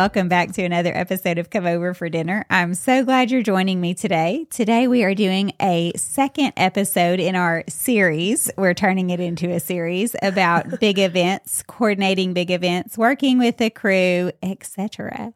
Welcome back to another episode of Come Over for Dinner. I'm so glad you're joining me today. Today, we are doing a second episode in our series. We're turning it into a series about big events, coordinating big events, working with the crew, etc.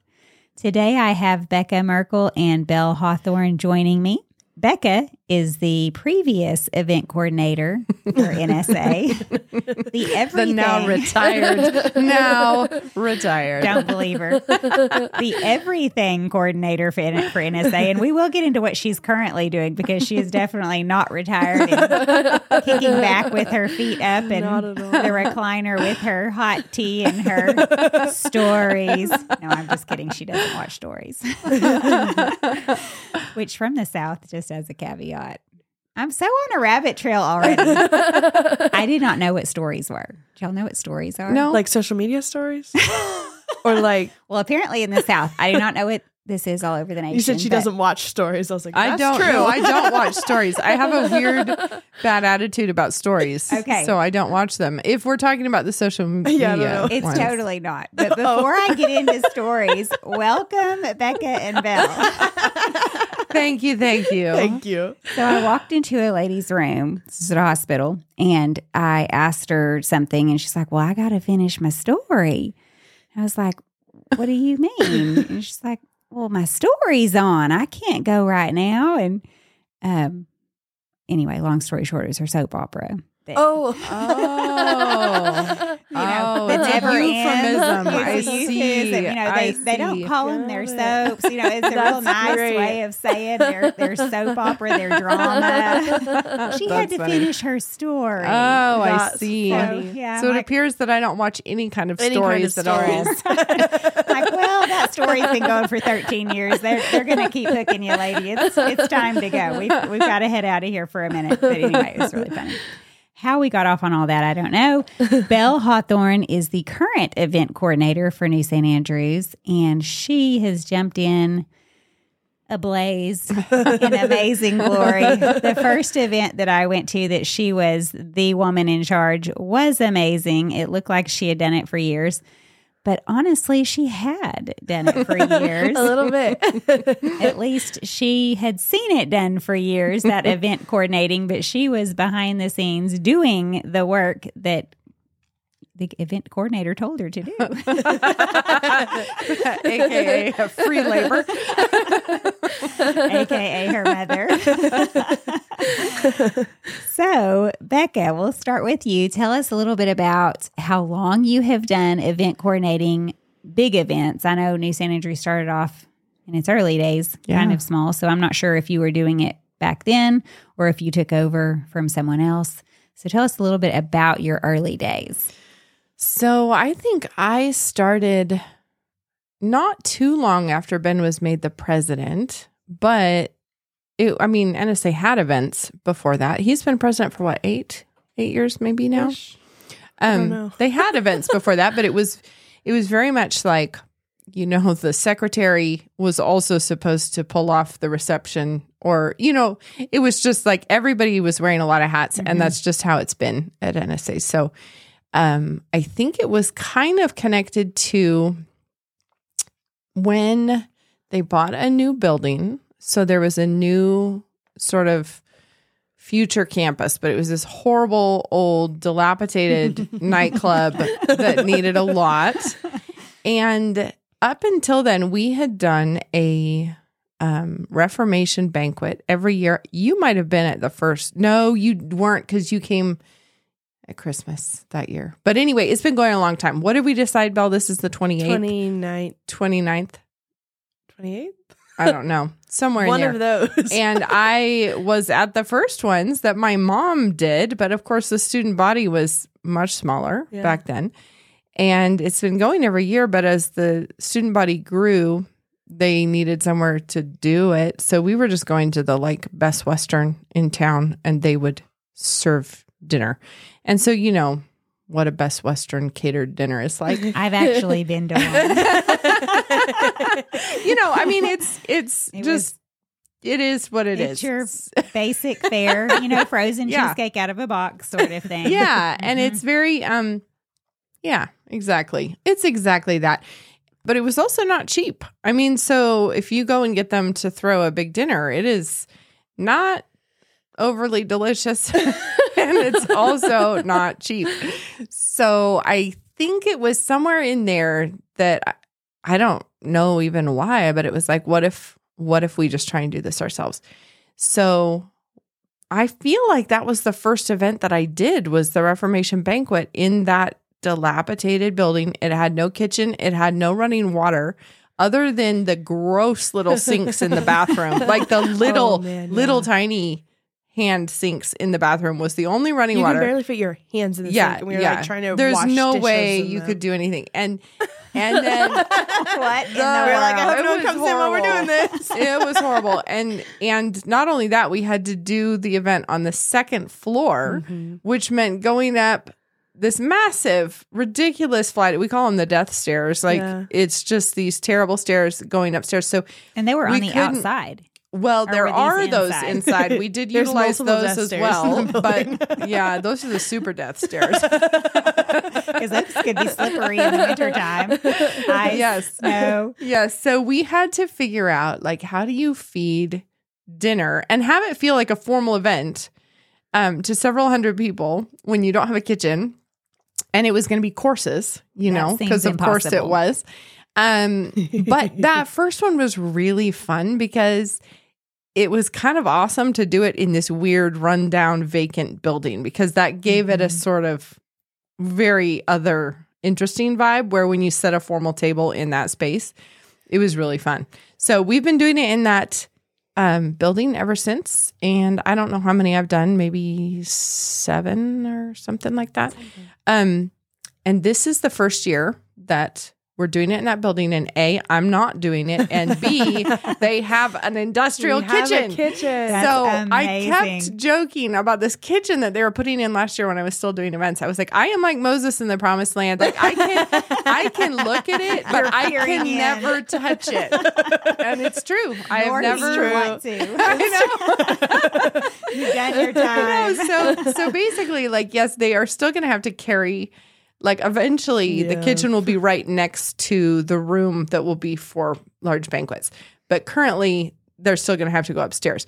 Today, I have Bekah Merkle and Belle Hawthorne joining me. Bekah is the previous event coordinator for NSA. the everything. The now retired, now retired. Don't believe her. the everything coordinator for, N- for NSA. And we will get into what she's currently doing because she is definitely not retired and kicking back with her feet up and Not at all. the recliner with her hot tea and her stories. No, I'm just kidding. She doesn't watch stories. Which from the South, just as a caveat. I'm so on a rabbit trail already. I did not know what stories were. Do y'all know what stories are? No. like social media stories or like Well, apparently in the South, I do not know what this is all over the nation. you said she but- doesn't watch stories i was like I don't true know. I don't watch stories. I have a weird bad attitude about stories. Okay. So I don't watch them. If we're talking about the social media, Yeah, I don't know. It's ones. totally not. But before I get into stories, welcome Bekah and Belle. Thank you. Thank you. thank you So I walked into a lady's room. This is at a hospital, and I asked her something, and she's like, "Well, I got to finish my story." I was like, "What do you mean?" And she's like, "Well, my story's on. I can't go right now." And um, anyway, long story short, it was her soap opera. that- oh Oh. you know, Oh, that it's a never ends. euphemism. It's a I euphemism. see. You know, I they, they don't see. call them their Got it. soaps. You know, it's a real That's nice great. way of saying their, their soap opera, their drama. she had That's to funny. finish her story. Oh, I That's see. funny. So, yeah, So it like, appears that I don't watch any kind of Any kind of stories at all. stories. like, well, that story's been going for 13 years. They're, they're going to keep hooking you, lady. It's, it's time to go. We've, we've got to head out of here for a minute. But anyway, it was really funny. How we got off on all that, I don't know. Belle Hawthorne is the current event coordinator for New St. Andrews, and she has jumped in ablaze in amazing glory. The first event that I went to that she was the woman in charge was amazing. It looked like she had done it for years. But honestly, she had done it for years. a little bit At least she had seen it done for years, that event coordinating, but she was behind the scenes doing the work that the event coordinator told her to do. AKA free labor. aka her mother. so, Bekah, we'll start with you. Tell us a little bit about how long you have done event coordinating big events. I know New Saint Andrew started off in its early days, kind of small. So, I'm not sure if you were doing it back then or if you took over from someone else. So, tell us a little bit about your early days. So I think I started not too long after Ben was made the president, but it, I mean, NSA had events before that. He's been president for what, eight, eight years maybe now? don't Um, they had events before that, but it was, it was very much like, you know, the secretary was also supposed to pull off the reception or, you know, it was just like everybody was wearing a lot of hats and that's just how it's been at NSA. So, um, I think it was kind of connected to when they bought a new building. So there was a new sort of future campus, but it was this horrible old dilapidated nightclub that needed a lot. And up until then, we had done a um, Reformation banquet every year. You might have been at the first. No, you weren't because you came at Christmas that year. But anyway, it's been going a long time. What did we decide, Belle? This is the 28th, 29 29th? 28th? I don't know. Somewhere one of those and I was at the first ones that my mom did, but of course the student body was much smaller Yeah. back then. And it's been going every year, but as the student body grew, they needed somewhere to do it. So we were just going to the like Best Western in town and they would serve dinner. And so, you know, what a Best Western catered dinner is like. I've actually been to one. you know, I mean, it's it's It just it is what it it's is. your basic fare, you know, frozen Yeah. cheesecake out of a box sort of thing. yeah, and Mhm. it's very um, yeah, exactly. It's exactly that. but it was also not cheap. I mean, so if you go and get them to throw a big dinner, it is not overly delicious and it's also not cheap. So I think it was somewhere in there that I- I don't know even why, but it was like, what if, what if we just try and do this ourselves? So I feel like that was the first event that I did was the Reformation banquet in that dilapidated building. It had no kitchen, it had no running water other than the gross little sinks in the bathroom. Like the little Oh, man, yeah. little tiny hand sinks in the bathroom was the only running You water. You can barely fit your hands in the yeah, sink. And we were yeah. like trying to There's wash no way you the- could do anything. And and then what in the We were We're like, I world? hope no one was comes in while we're doing this. it was horrible and and not only that we had to do the event on the second floor Mm-hmm. which meant going up this massive ridiculous flight we call them the death stairs like Yeah. it's just these terrible stairs going upstairs so and they were we on the outside. Well there are those inside? inside we did utilize those as well in the building. but yeah those are the super death stairs Because those could be slippery in the wintertime. Ice, Yes. snow. Yes. So we had to figure out like how do you feed dinner and have it feel like a formal event um, to several hundred people when you don't have a kitchen. And it was going to be courses, you That know, because of course it was. Um, but that first one was really fun because it was kind of awesome to do it in this weird rundown vacant building because that gave it a Mm-hmm. sort of very other interesting vibe where when you set a formal table in that space it was really fun. So we've been doing it in that um, building ever since and i don't know how many i've done maybe seven or something like that. Um, and this is the first year that we're doing it in that building and a i'm not doing it and b they have an industrial have kitchen kitchen. That's so I kept joking about this kitchen that they were putting in last year when I was still doing events. I was like, I am like Moses in the promised land. Like I can I can look at it, but You're I can in. never touch it. And it's true. I have never you want to. I know. You've done your time. so so basically, like, yes, they are still gonna have to carry like eventually the kitchen will be right next to the room that will be for large banquets. But currently they're still gonna have to go upstairs.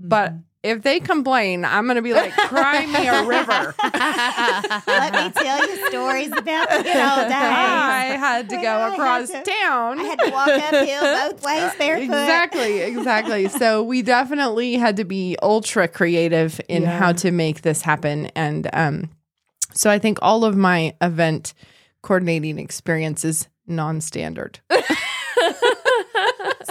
But Mm-hmm. if they complain, I'm gonna be like, cry me a river. Let me tell you stories about the good old days. I had to When go I had across to- town. I had to walk uphill both ways barefoot. Exactly, exactly. so we definitely had to be ultra creative in Yeah. how to make this happen. And um, so I think all of my event coordinating experience is non-standard.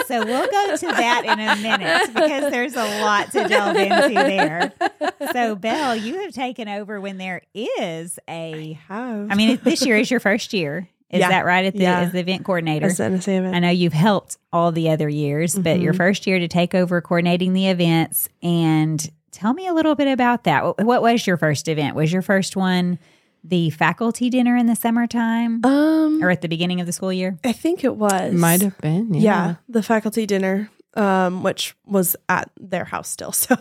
So we'll go to that in a minute because there's a lot to delve into there. So, Belle, you have taken over when there is a. Have. I mean, this year is your first year. Is Yeah. that right? At the, Yeah. as the event coordinator. As an event. I know you've helped all the other years, but your Mhm. first year to take over coordinating the events. And tell me a little bit about that. What, what was your first event? Was your first one the faculty dinner in the summertime Um, or at the beginning of the school year? I think it was. Might have been, Yeah. yeah. the faculty dinner, um, which was at their house still. So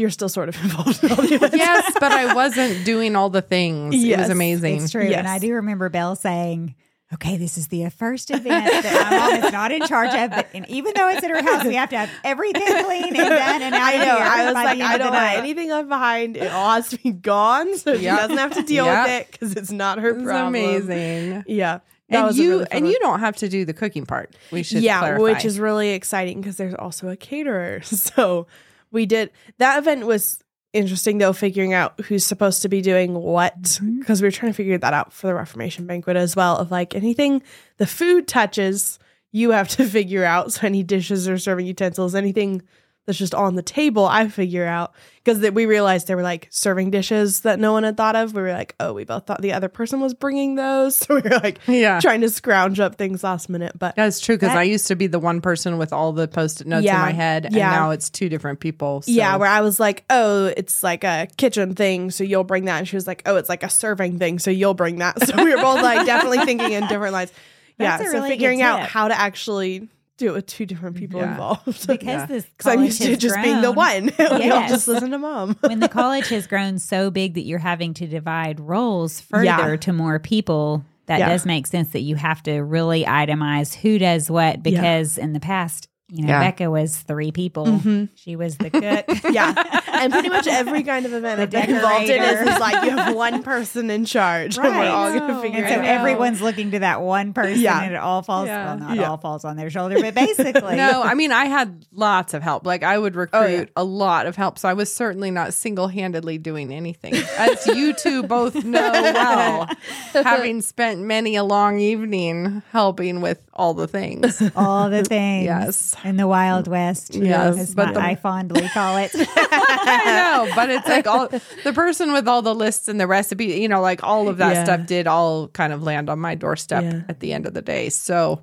you're still sort of involved in all the events. yes, but I wasn't doing all the things. It was amazing. It's true. And I do remember Belle saying, Okay, this is the first event that my mom is not in charge of. But, and even though it's at her house, we have to have everything clean and done and I know. I was by like, the end I of the don't want night. anything left behind. It all has to be gone, so she Yeah. doesn't have to deal Yeah. with it because it's not her It's problem. amazing. Yeah, that And you really and one. you don't have to do the cooking part. We should yeah, clarify. which is really exciting because there's also a caterer. So we did that event was interesting though, figuring out who's supposed to be doing what mm-hmm. because we were trying to figure that out for the Reformation banquet as well. Of like anything the food touches, you have to figure out. So any dishes or serving utensils, anything that's just on the table, I figure out because that we realized there were like serving dishes that no one had thought of. We were like, oh, we both thought the other person was bringing those, so we were like yeah. trying to scrounge up things last minute. But That's true because I used to be the one person with all the post-it notes Yeah. in my head, and Yeah. now it's two different people. So. Yeah, where I was like, oh, it's like a kitchen thing, so you'll bring that. And she was like, oh, it's like a serving thing, so you'll bring that. So we were both like definitely thinking in different lines. That's yeah, so really figuring out how to actually do it with two different people Yeah. involved. because Yeah. this Because I'm used to has just being the grown- one. we all Yes. just listen to mom. when the college has grown so big that you're having to divide roles further Yeah. to more people, that Yeah. does make sense that you have to really itemize who does what because in the past, you know, Yeah. Bekah was three people. Mm-hmm. She was the cook. Yeah. and pretty much every kind of event I've been involved in decorator. is, is like you have one person in charge. And we're Right. all going to figure And it so out. everyone's looking to that one person Yeah. and it all falls Yeah. well not Yeah. all falls on their shoulder, but basically no, I mean I had lots of help. Like I would oh, recruit Oh, yeah. a lot of help. So I was certainly not single handedly doing anything. As you two both know well, having spent many a long evening helping with all the things. all the things Yes. In the Wild mm. West. Yes, as but the- I fondly call it. I know, but it's like all the person with all the lists and the recipe, you know, like all of that Yeah. stuff did all kind of land on my doorstep Yeah. at the end of the day. So,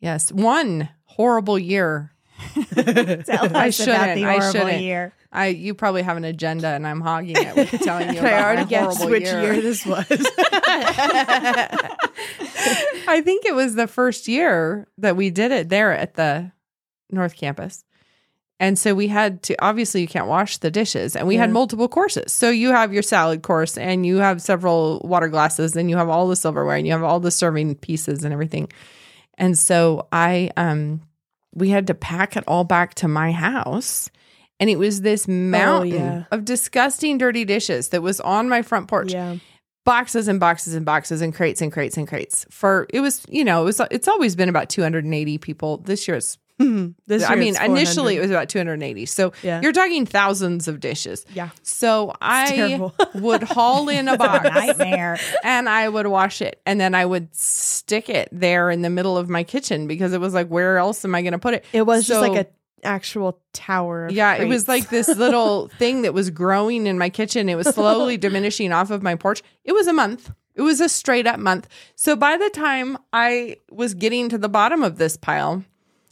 yes, one horrible year. Tell I us about the shouldn't. I horrible shouldn't. year. I you probably have an agenda, and I'm hogging it with telling you. Can I already my guess horrible which year. year this was? I think it was the first year that we did it there at the North Campus. And so we had to obviously you can't wash the dishes and we had multiple courses. So you have your salad course and you have several water glasses and you have all the silverware and you have all the serving pieces and everything. And so I um we had to pack it all back to my house. And it was this mountain yeah. of disgusting dirty dishes that was on my front porch yeah. boxes and boxes and boxes and crates and crates and crates for it was you know it was it's always been about 280 people this year it's Mm-hmm. This i mean initially it was about 280 so Yeah. you're talking thousands of dishes Yeah. so i would haul in a box Nightmare. and i would wash it and then i would stick it there in the middle of my kitchen because it was like where else am i going to put it It was just like a actual tower. Yeah, it was like this little thing that was growing in my kitchen. It was slowly diminishing off of my porch. It was a month. It was a straight up month. So by the time I was getting to the bottom of this pile,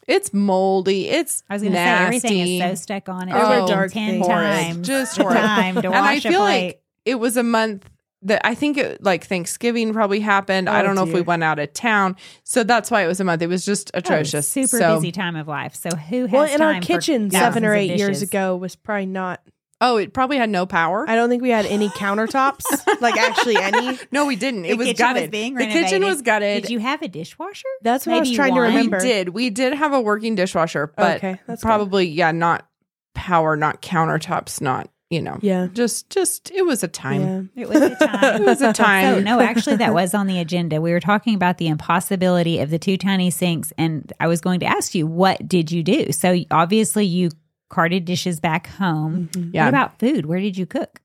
it's moldy. It's I was going to say nasty. everything is so stuck on it. There were Oh, dark ten things. times. Just the horrid. time to and I feel plate. like it was a month that I think it like Thanksgiving probably happened. I Oh, don't know if we went out of town. So that's why it was a month. It was just Oh, atrocious. super So- busy time of life. So who has Well, in our for kitchen seven or eight years ago was probably not. Oh, it probably had no power. I don't think we had any countertops. like actually any. no, we didn't. The It was kitchen gutted. was being the kitchen was gutted. Did you have a dishwasher? That's what I was Maybe trying to one? remember. We did. We did have a working dishwasher, but Okay, that's good. probably yeah, not power, not countertops, not you know. Yeah. Just just it was a time. Yeah. It was a time. It was a So time. no, actually, that was on the agenda. We were talking about the impossibility of the two tiny sinks, and I was going to ask you, what did you do? So obviously, you carted dishes back home. Yeah. What about food? Where did you cook?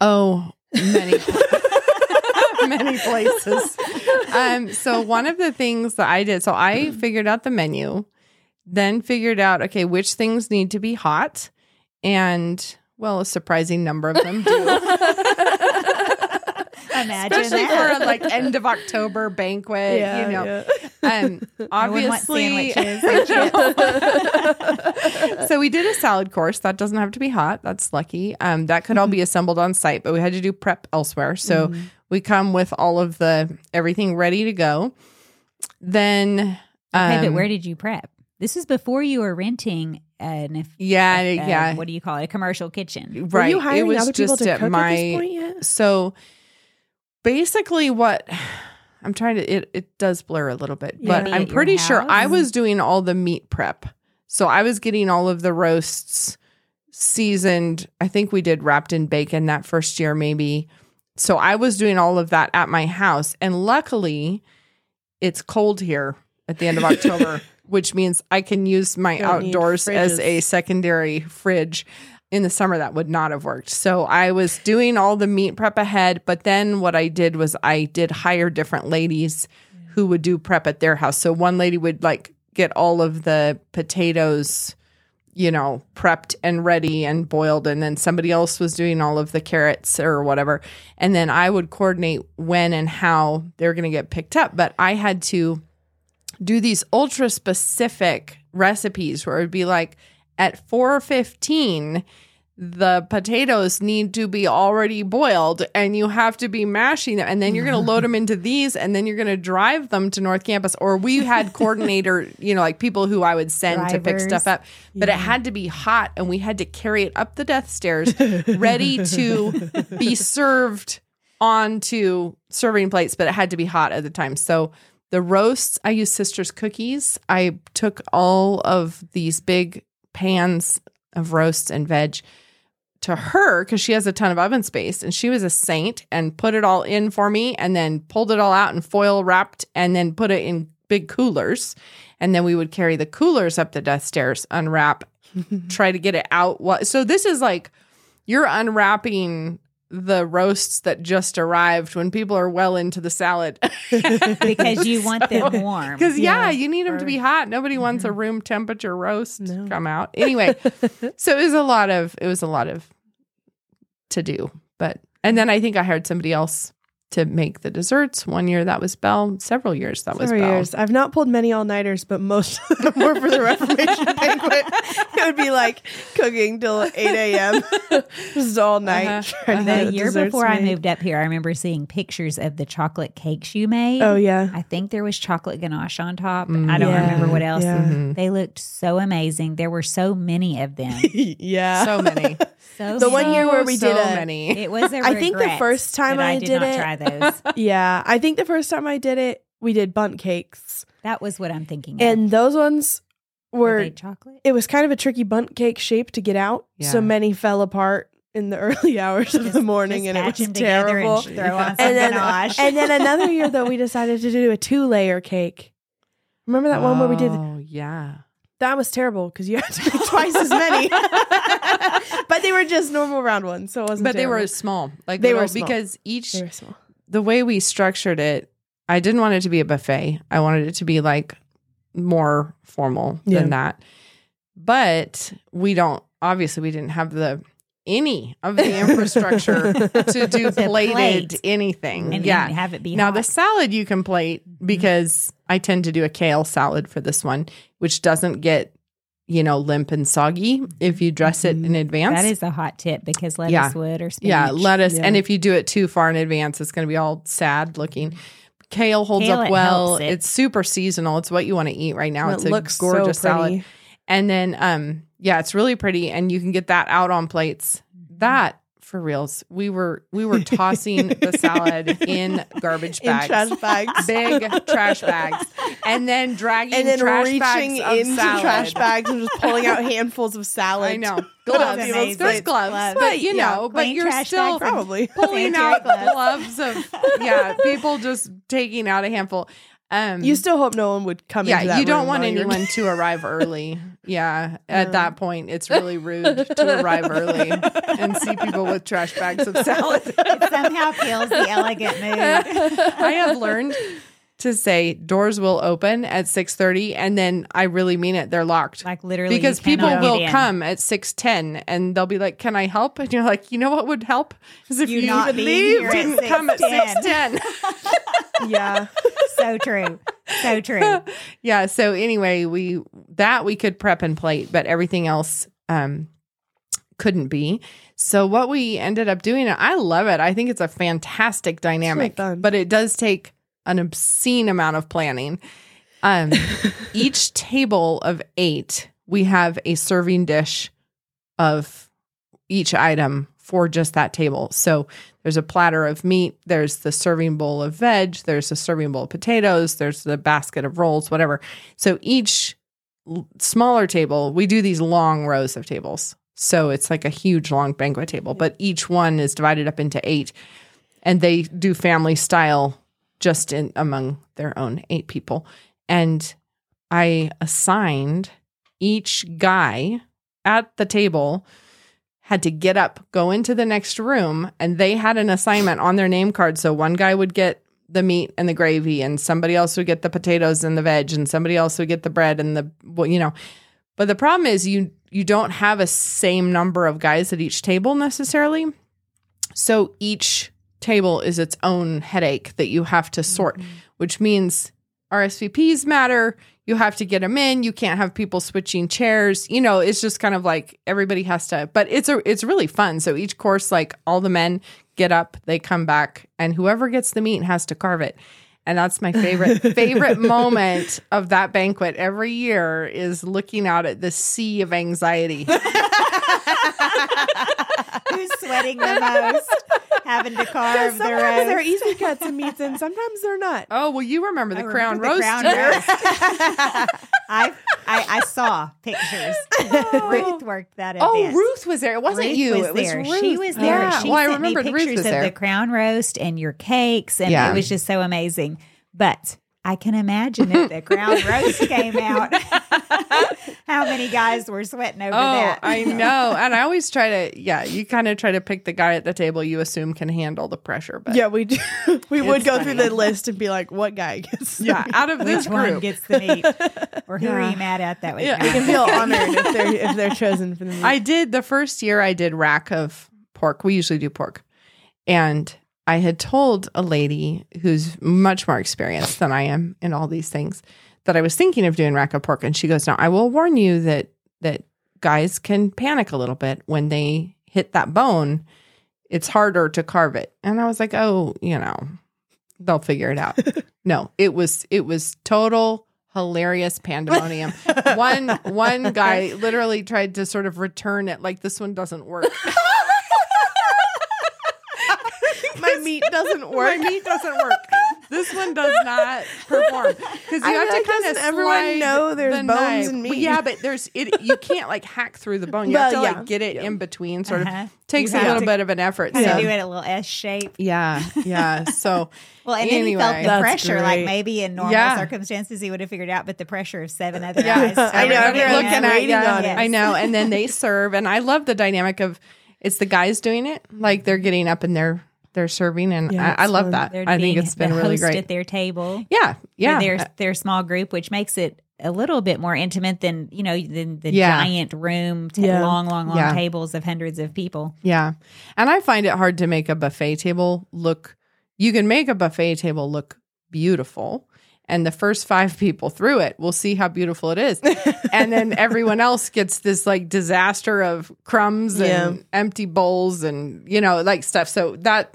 Oh, many many places. Um so one of the things that I did, so I figured out the menu, then figured out okay, which things need to be hot and well, a surprising number of them do. Imagine Especially that. for a, like end of October banquet, you know. Um, No one wants obviously, sandwiches and so we did a salad course. That doesn't have to be hot. That's lucky. Um, that could all be assembled on site, but we had to do prep elsewhere. So we come with all of the everything ready to go. Then, Okay, but um, where did you prep? This is before you were renting an if yeah, uh, yeah, what do you call it? A commercial kitchen. Were right. you hiring it was other people just to at cook my at this point yet? so basically what I'm trying to it it does blur a little bit, but Be I'm pretty sure I was doing all the meat prep. So I was getting all of the roasts seasoned. I think we did wrapped in bacon that first year maybe. So I was doing all of that at my house and luckily it's cold here at the end of October, which means I can use my Don't outdoors as a secondary fridge. In the summer, that would not have worked. So I was doing all the meat prep ahead, but then what I did was I did hire different ladies who would do prep at their house. So one lady would like get all of the potatoes, you know, prepped and ready and boiled, and then somebody else was doing all of the carrots or whatever. And then I would coordinate when and how they're going to get picked up. But I had to do these ultra specific recipes where it would be like at 415 the potatoes need to be already boiled and you have to be mashing them. And then you're going to load them into these and then you're going to drive them to north campus. Or we had coordinator you know like people who i would send to pick stuff up. But it had to be hot and we had to carry it up the death stairs ready to be served onto serving plates, but it had to be hot at the time. So the roasts, I used Sister's cookies. I took all of these big pans of roasts and veg to her because she has a ton of oven space and she was a saint and put it all in for me and then pulled it all out and foil wrapped and then put it in big coolers and then we would carry the coolers up the death stairs unwrap try to get it out. So this is like you're unwrapping the roasts that just arrived when people are well into the salad because you want them warm. because yeah, Yeah. you need them to be hot. Nobody wants a mhm. room temperature roast No. come out. Anyway, so it was a lot of it was a lot of to do. But and then I think I hired somebody else to make the desserts. One year that was Belle. Several years that was Several Belle. years. I've not pulled many all nighters, but most of them were for the Reformation banquet. It would be like cooking till 8 a.m. just all night. Uh-huh. trying to The year desserts before I moved up here, I remember seeing pictures of the chocolate cakes you made. Oh, yeah. I think there was chocolate ganache on top. Mm, I don't yeah, remember what else. yeah. Mhm. They looked so amazing. There were so many of them. yeah. So many. So The one year where we so did a- many. it was a I think the first time that I did, did not it- try those. yeah. I think the first time I did it, we did bundt cakes. That was what I'm thinking. of. And those ones Were were, they chocolate? it was kind of a tricky bundt cake shape to get out. So Yeah. many fell apart in the early hours of the morning Just and it batch was them together terrible. And throw on some and then, ganache. and then another year though we decided to do a two layer cake. Remember that one where we did Oh yeah. that was terrible because you had to make twice as many. but they were just normal round ones, so it wasn't. But they were terrible. small. Like They were little- small. because each they were small. The way we structured it, I didn't want it to be a buffet. I wanted it to be like more formal Yeah. than that. But we don't obviously we didn't have the any of the infrastructure to do To plated plate. anything. and yeah. have it be Now hot. the salad you can plate mm-hmm. because I tend to do a kale salad for this one, which doesn't get, you know, limp and soggy if you dress it in advance. that is a hot tip because lettuce Yeah. would or spinach. Yeah, lettuce. Yeah. And if you do it too far in advance, it's going to be all sad looking. Kale holds Kale, up well. it. It's super seasonal. It's what you want to eat right now. It's it a looks gorgeous so salad. And then, um, yeah, it's really pretty, and you can get that out on plates. Mm-hmm. That for reals, we were we were tossing the salad in garbage in bags, trash bags. big trash bags, and then dragging and then trash reaching bags into salad. trash bags and just pulling out handfuls of salad. I know gloves. There's gloves, Gloves. but you Yeah, know, but you're still. Probably. pulling out gloves. gloves of yeah, people just taking out a handful. Um, You still hope no one would come into yeah, that you don't room want anyone to arrive early. Yeah, at that point, it's really rude to arrive early and see people with trash bags of salad. it somehow feels the elegant mood. I have learned to say doors will open at six thirty, and then I really mean it. They're locked. Like literally, because people will come at 6.10 and they'll be like can i help and you're like you know what would help is if You you, not leave at and come at 6:10. 6.10 yeah. So true. So true. yeah so anyway we that we could prep and plate but everything else um couldn't be so what we ended up doing i love it i think it's a fantastic dynamic fun. but it does take an obscene amount of planning um each table of eight we have a serving dish of each item for just that table. So there's a platter of meat, there's the serving bowl of veg, there's a serving bowl of potatoes, there's the basket of rolls, whatever. So each smaller table, we do these long rows of tables. So it's like a huge long banquet table, but each one is divided up into eight and they do family style just in among their own eight people. And I assigned each guy at the table had to get up, go into the next room, and they had an assignment on their name card. So one guy would get the meat and the gravy, and somebody else would get the potatoes and the veg, and somebody else would get the bread and the well, you know. But the problem is you you don't have a same number of guys at each table necessarily. So each table is its own headache that you have to sort, mm-hmm. which means RSVPs matter. You have to get them in. You can't have people switching chairs. You know, it's just kind of like everybody has to. But it's a it's really fun. So each course, like all the men get up, they come back, and whoever gets the meat has to carve it. And that's my favorite favorite moment of that banquet every year is looking out at the sea of anxiety Who's sweating the most? Having to carve the Sometimes they're easy cuts and meats, and sometimes they're not. Oh well, you remember the I crown remember the roast? crown roast. I, I I saw pictures. Oh. Ruth worked that oh, event. Oh, Ruth was there. It wasn't Ruth you. was it was there. Ruth. She was there. Yeah. She well, I remember me remembered Ruth pictures was of there. the crown roast and your cakes, and Yeah. it was just so amazing. But I can imagine if the crown roast came out, how many guys were sweating over Oh, that. I know. And I always try to, yeah, you kind of try to pick the guy at the table you assume can handle the pressure. But Yeah, we do. we would go funny. through the list and be like, "What guy gets?" yeah, out of this Which one group, gets the meat, or who are you mad at that week? Yeah. we can feel honored if they're if they're chosen for the meat. I did the first year I did rack of pork. We usually do pork. And I had told a lady who's much more experienced than I am in all these things that I was thinking of doing rack of pork. And she goes, Now I will warn you that that guys can panic a little bit when they hit that bone. It's harder to carve it. And I was like, Oh, you know, they'll figure it out. no, it was it was total hilarious pandemonium. one one guy literally tried to sort of return it like this one doesn't work. My meat doesn't work. My work. meat doesn't work. This one does not perform because you I have to like kind of doesn't everyone know there's bones in meat? Yeah, but there's it. You can't like hack through the bone. You have to Well, like get it in between. Sort Uh-huh. of takes You a little to bit of an effort. So- do it a little S shape. Yeah, yeah. So Well, and then he felt the That's pressure. Like maybe in normal Yeah. circumstances he would have figured out, but the pressure of seven other Yeah. guys. I know, staring everyone's him. looking at waiting you. on it. I know. And then they serve, and I love the dynamic of it's the guys doing it. Like they're getting up and they're they're serving, and Yeah, I, I love um, that. They're I think it's been really great. at their table. yeah, yeah. their uh, their small group, which makes it a little bit more intimate than you know than the Yeah. giant room, ta- Yeah. long, long, long tables of hundreds of people. Yeah. And I find it hard to make a buffet table look, you can make a buffet table look beautiful. And the first five people through it will see how beautiful it is. and then everyone else gets this like disaster of crumbs and Yeah. empty bowls and, you know, like stuff. So that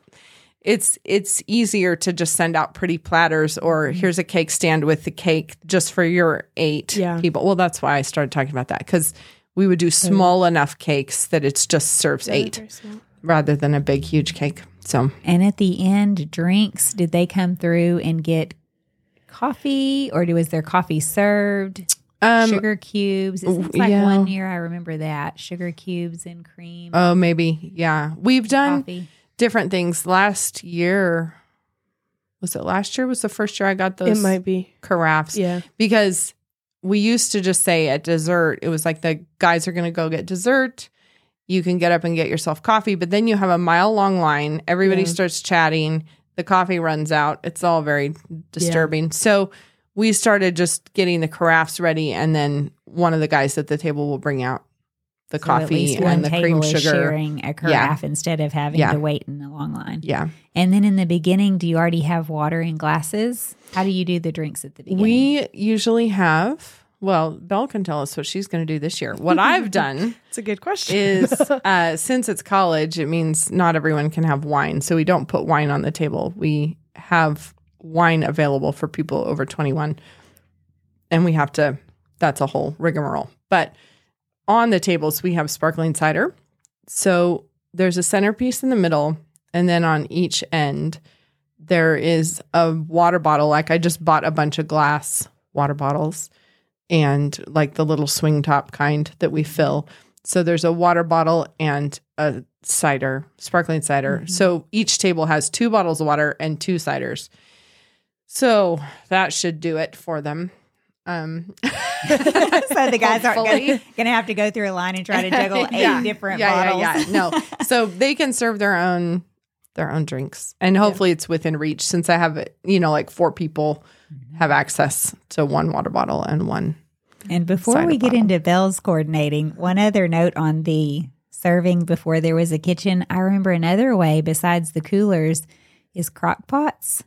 it's it's easier to just send out pretty platters or here's a cake stand with the cake just for your eight Yeah. people. Well, that's why I started talking about that because we would do small enough cakes that it just serves eight rather than a big huge cake. So And at the end, drinks. Did they come through and get coffee, or was their coffee served? um sugar cubes. It seems like yeah. one year I remember that sugar cubes and cream oh maybe yeah. We've done coffee. Different things last year. Was it last year was the first year I got those It might be. carafes Yeah. because we used to just say at dessert it was like the guys are going to go get dessert you can get up and get yourself coffee but then you have a mile long line everybody Yeah. starts chatting the coffee runs out it's all very disturbing so we started just getting the carafes ready and then one of the guys at the table will bring out the So coffee one and the cream sugar sharing a carafe instead of having Yeah. to wait in the long line. yeah And then in the beginning, do you already have water in glasses? How do you do the drinks at the beginning? we usually have well belle can tell us what she's going to do this year what i've done It's a good question. is uh, since it's college, it means not everyone can have wine. So we don't put wine on the table. We have wine available for people over 21. And we have to, that's a whole rigmarole. But on the tables, we have sparkling cider. So there's a centerpiece in the middle. And then on each end, there is a water bottle. Like I just bought a bunch of glass water bottles and like the little swing top kind that we fill. So there's a water bottle and a cider, sparkling cider. Mm-hmm. So each table has two bottles of water and two ciders. So that should do it for them. Um, so the guys aren't going to have to go through a line and try to juggle eight Yeah. different yeah, bottles. Yeah, yeah, no. So they can serve their own their own drinks, and hopefully it's within reach. Since I have you know like four people have access to one water bottle and one. And before we get bottle. into Bell's coordinating, one other note on the serving before there was a kitchen. I remember another way besides the coolers is crock pots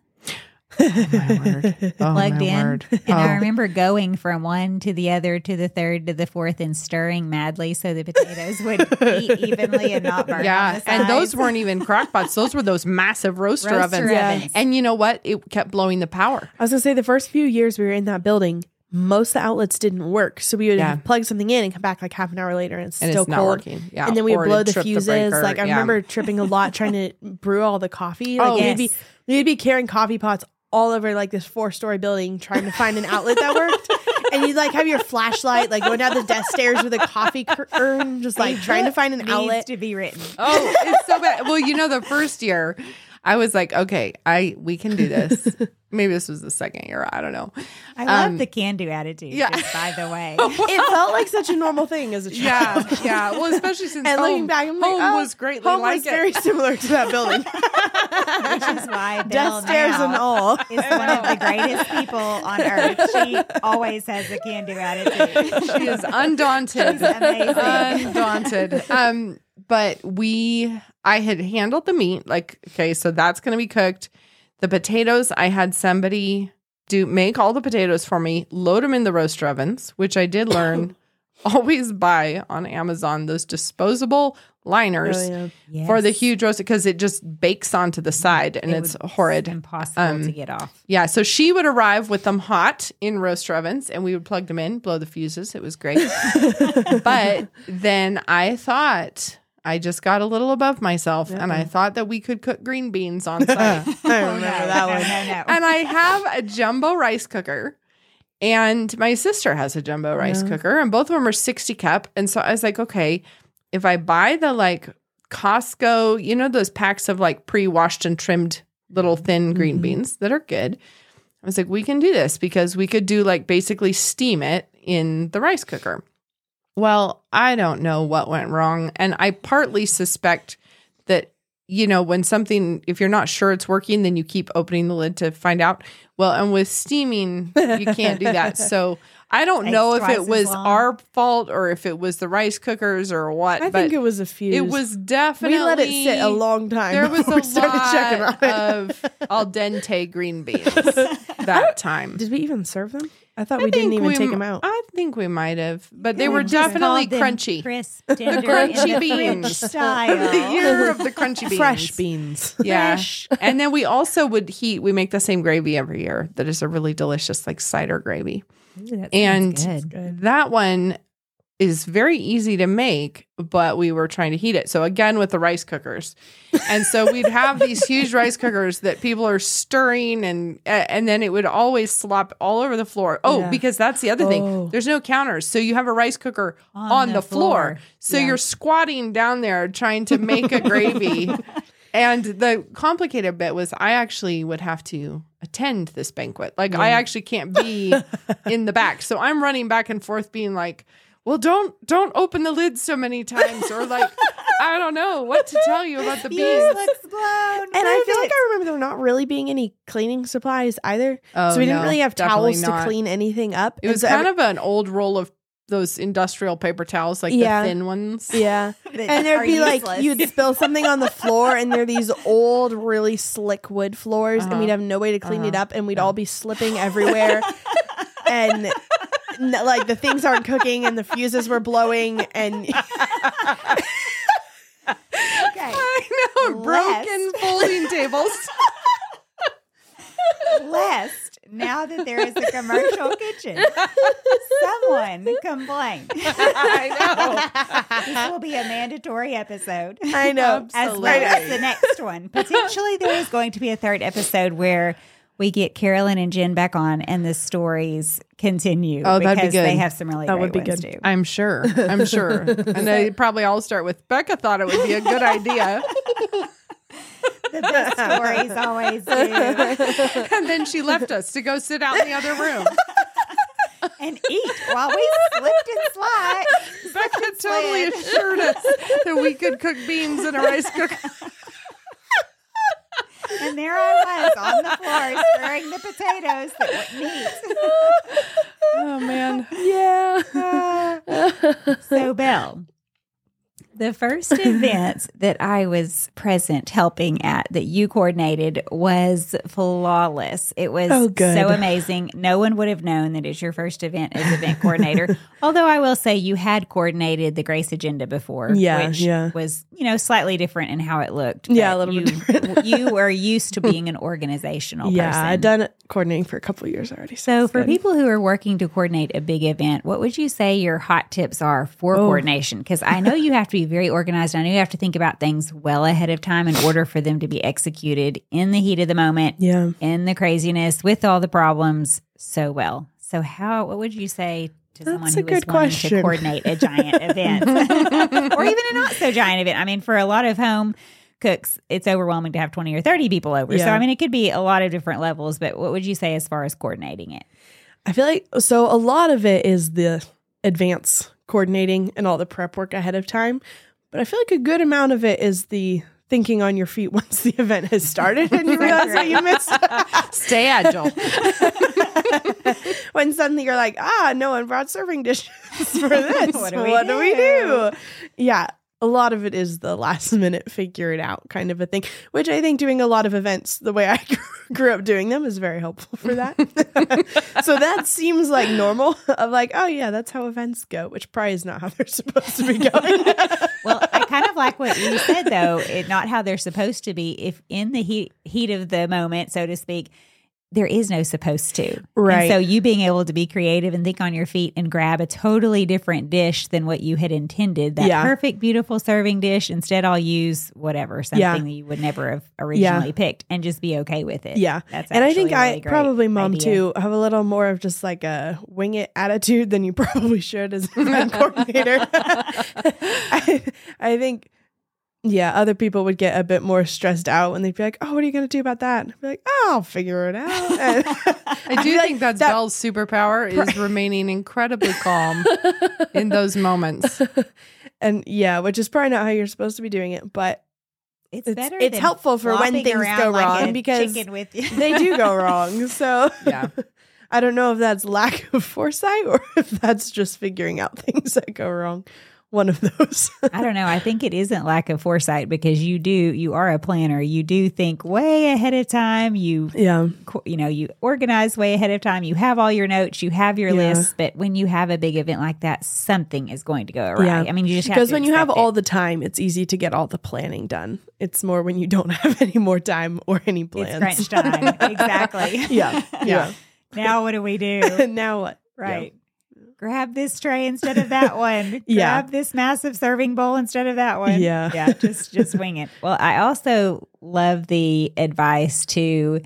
Oh, my word. Oh, plugged my in. word. And I Oh. remember going from one to the other to the third to the fourth and stirring madly so the potatoes would heat evenly and not burn. on Yeah, the and those weren't even crock pots. Those were those massive roaster, Roaster ovens. Yeah. ovens. And you know what? It kept blowing the power. I was gonna say the first few years we were in that building, most of the outlets didn't work. So we would Yeah. plug something in and come back like half an hour later and it's and still it's not cold. working. Yeah, and then we would to blow the trip fuses. breaker. like I Yeah. remember tripping a lot trying to brew all the coffee. Oh, like Oh, you'd be yes. you'd be carrying coffee pots all over like this four story building trying to find an outlet that worked. and you'd like have your flashlight like going down the desk stairs with a coffee cur- urn, just like trying to find an Needs outlet. to be written. Oh, it's so bad. Well, you know, the first year, I was like, okay, I we can do this. Maybe this was the second year. I don't know. I love Um, the can do attitude. yeah. just by the way. it felt like such a normal thing as a child. Yeah, yeah. Well, especially since And home, looking back, I'm like, home oh, was greatly Home like was very similar to that building. which is why Bill Desk stairs and all. is one of the greatest people on earth. She always has a can do attitude. She is undaunted. She's amazing. undaunted. Um, but we, I had handled the meat. Like, okay, so that's going to be cooked. The potatoes, I had somebody do make all the potatoes for me, load them in the roaster ovens, which I did learn. always buy on Amazon those disposable liners Oh, yeah. for the huge roast because it just bakes onto the side and It it's horrid. impossible Um, to get off. Yeah, so she would arrive with them hot in roaster ovens and we would plug them in, blow the fuses. It was great. but then I thought I just got a little above myself and I thought that we could cook green beans on site. I Oh, remember no, that one. No, no, and I have a jumbo rice cooker. And my sister has a jumbo rice cooker, and both of them are 60 cup. And so I was like, okay, if I buy the like Costco, you know, those packs of like pre washed and trimmed little thin green Mhm. beans that are good, I was like, we can do this because we could do like basically steam it in the rice cooker. Well, I don't know what went wrong. And I partly suspect that, you know, when something, if you're not sure it's working, then you keep opening the lid to find out. Well, and with steaming, you can't do that. So I don't know if it was long. our fault or if it was the rice cookers or what. I think it was a few. it was definitely. We let it sit a long time. There was a started checking lot it. of al dente green beans that time. Did we even serve them? I thought I we didn't even we take them out. I think we might have, but they Yeah, were definitely crunchy. crisp, tender, crunchy the beans. French style. the year of the crunchy beans. Fresh beans. Yeah. Fresh. and then we also would heat, we make the same gravy every year that is a really delicious, like cider gravy. Ooh, that And good. Good. that one is very easy to make, but we were trying to heat it. So again with the rice cookers. And so we'd have these huge rice cookers that people are stirring and and then it would always slop all over the floor. Oh, Yeah. because that's the other Oh. thing. There's no counters. So you have a rice cooker on, the, floor. So Yeah. you're squatting down there trying to make a gravy. And the complicated bit was I actually would have to attend this banquet. Like I actually can't be in the back. So I'm running back and forth being like, well, don't don't open the lid so many times or like I don't know what to tell you about the Fuse beans. looks. And I feel like. I remember there not really being any cleaning supplies either. Oh, so we didn't really have towels not. to clean anything up. It was so kind every- of an old roll of those industrial paper towels, like Yeah. the thin ones. yeah. And there'd are be like you'd spill something on the floor, and there are these old, really slick wood floors, and Uh-huh. we'd have no way to clean it Uh-huh. up, and we'd all be slipping everywhere, and n- like the things aren't cooking, and the fuses were blowing, and Okay. I know, broken folding tables. Lest now that there is a commercial kitchen, someone complain. I know. This will be a mandatory episode. I know. as well Absolutely. as the next one. Potentially, there is going to be a third episode where we get Carolyn and Jen back on, and the stories continue. Oh, that'd be because They good. have some really That great would be ones good. too. I'm sure. I'm sure. And they probably all start with Bekah thought it would be a good idea. The best stories always do, And then she left us to go sit out in the other room. and eat while we slipped and slide. Bekah totally assured us that we could cook beans in a rice cooker. And there I was on the floor stirring the potatoes that wouldn't Oh man. yeah. eat. so, Bill, The first event that I was present helping at that you coordinated was flawless. It was Oh, so amazing. No one would have known that it's your first event as event coordinator. Although I will say you had coordinated the Grace Agenda before, Yeah, which yeah. was you know slightly different in how it looked. Yeah, a little you, bit different. you were used to being an organizational yeah, person. I've done coordinating for a couple of years already. So, for people who are working to coordinate a big event, what would you say your hot tips are for Oh. coordination? Because I know you have to be very organized. I know you have to think about things well ahead of time in order for them to be executed in the heat of the moment, yeah, in the craziness, with all the problems so well. So, how, what would you say to someone That's a who is wanting question. to coordinate a giant event or even a not so giant event? I mean, for a lot of home, cooks, it's overwhelming to have 20 or 30 people over. So, I mean, it could be a lot of different levels, but what would you say as far as coordinating it? I feel like so a lot of it is the advance coordinating and all the prep work ahead of time, but I feel like a good amount of it is the thinking on your feet once the event has started and you realize what you missed. Stay agile. when suddenly you're like, ah, no one brought serving dishes for this. What what do do, we we, do? Yeah. A lot of it is the last minute figure it out kind of a thing, which I think doing a lot of events the way I grew up doing them is very helpful for that. so that seems like normal of like, oh yeah, that's how events go, which probably is not how they're supposed to be going. Well, I kind of like what you said, though. It, not how they're supposed to be. If in the heat heat of the moment, so to speak, there is no supposed to. And Right. so you being able to be creative and think on your feet and grab a totally different dish than what you had intended. That Yeah. perfect, beautiful serving dish. Instead, I'll use whatever something Yeah. that you would never have originally picked, and just be okay with it. Yeah. that's and I think a I really great probably mom idea. too have a little more of just like a wing it attitude than you probably should as an event coordinator. I, I think yeah, other people would get a bit more stressed out when they'd be like, "Oh, what are you going to do about that?" And I'd be like, "Oh, I'll figure it out." And I do feel like think that's that- Belle's superpower is remaining incredibly calm in those moments. and yeah, which is probably not how you're supposed to be doing it, but It's, it's- better. it's than helpful for when things go like wrong because with you. they do go wrong. So Yeah. I don't know if that's lack of foresight or if that's just figuring out things that go wrong. One of those. I don't know. I think it isn't lack of foresight because you do, you are a planner. You do think way ahead of time. You, yeah. you know, you organize way ahead of time. You have all your notes, you have your Yeah. lists. But when you have a big event like that, something is going to go awry. Yeah. I mean, you just Because when you have expect all the time, it's easy to get all the planning done. It's more when you don't have any more time or any it's plans. crunch time. exactly. yeah. Yeah. Now what do we do? now what? Right. Grab this tray instead of that one. Yeah. Grab this massive serving bowl instead of that one. Yeah. Yeah. Just just wing it. Well, I also love the advice to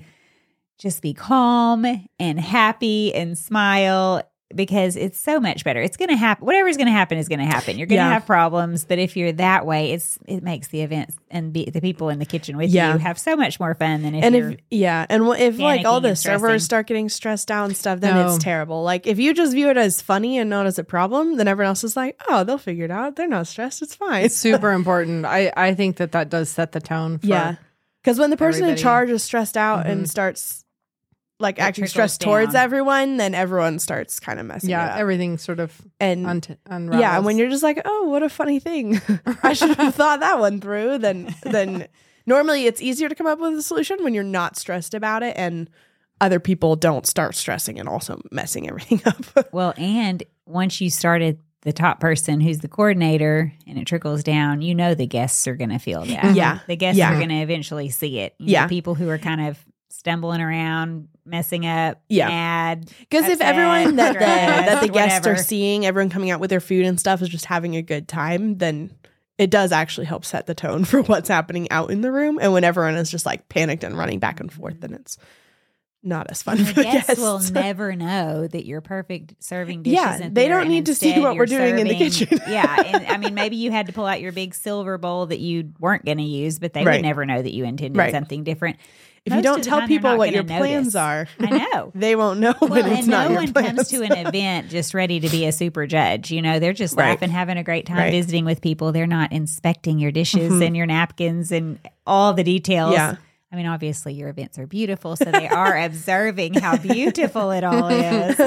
just be calm and happy and smile because it's so much better. It's going to happen. Whatever's going to happen is going to happen. You're going to Yeah. have problems, but if you're that way, it's it makes the events and be, the people in the kitchen with Yeah. you have so much more fun than if and you're if yeah, and wh- if like all the servers start getting stressed out and stuff, then No. it's terrible. Like if you just view it as funny and not as a problem, then everyone else is like, oh, they'll figure it out. They're not stressed. It's fine. It's super important. I, I think that that does set the tone for yeah, because when the person in charge is stressed out Mhm. and starts like It acting trickles stressed towards down. everyone, then everyone starts kind of messing yeah, it up. everything sort of and unt- unravels. yeah, and when you're just like, oh, what a funny thing, I should have thought that one through. Then then normally it's easier to come up with a solution when you're not stressed about it and other people don't start stressing and also messing everything up. Well, and once you started the top person who's the coordinator and it trickles down, you know the guests are going to feel that. Yeah. The guests Yeah. are going to eventually see it. You know, Yeah. people who are kind of stumbling around, messing up, Yeah. mad. Because if everyone that the, that the guests are seeing, everyone coming out with their food and stuff is just having a good time, then it does actually help set the tone for what's happening out in the room. And when everyone is just like panicked and running back and forth, then it's not as fun The for the guests guests. will never know that you're perfect serving dish Yeah, they don't need to see what we're doing in the kitchen. yeah, and I mean, maybe you had to pull out your big silver bowl that you weren't going to use, but they Right. would never know that you intended Right. something different. If you don't tell people what your gonna plans are, I know. they won't know when Well, it's and not no your one plans. comes to an event just ready to be a super judge. You know, they're just Right. laughing, having a great time, Right. visiting with people. They're not inspecting your dishes Mhm. and your napkins and all the details. Yeah. I mean, obviously, your events are beautiful, so they are observing how beautiful it all is.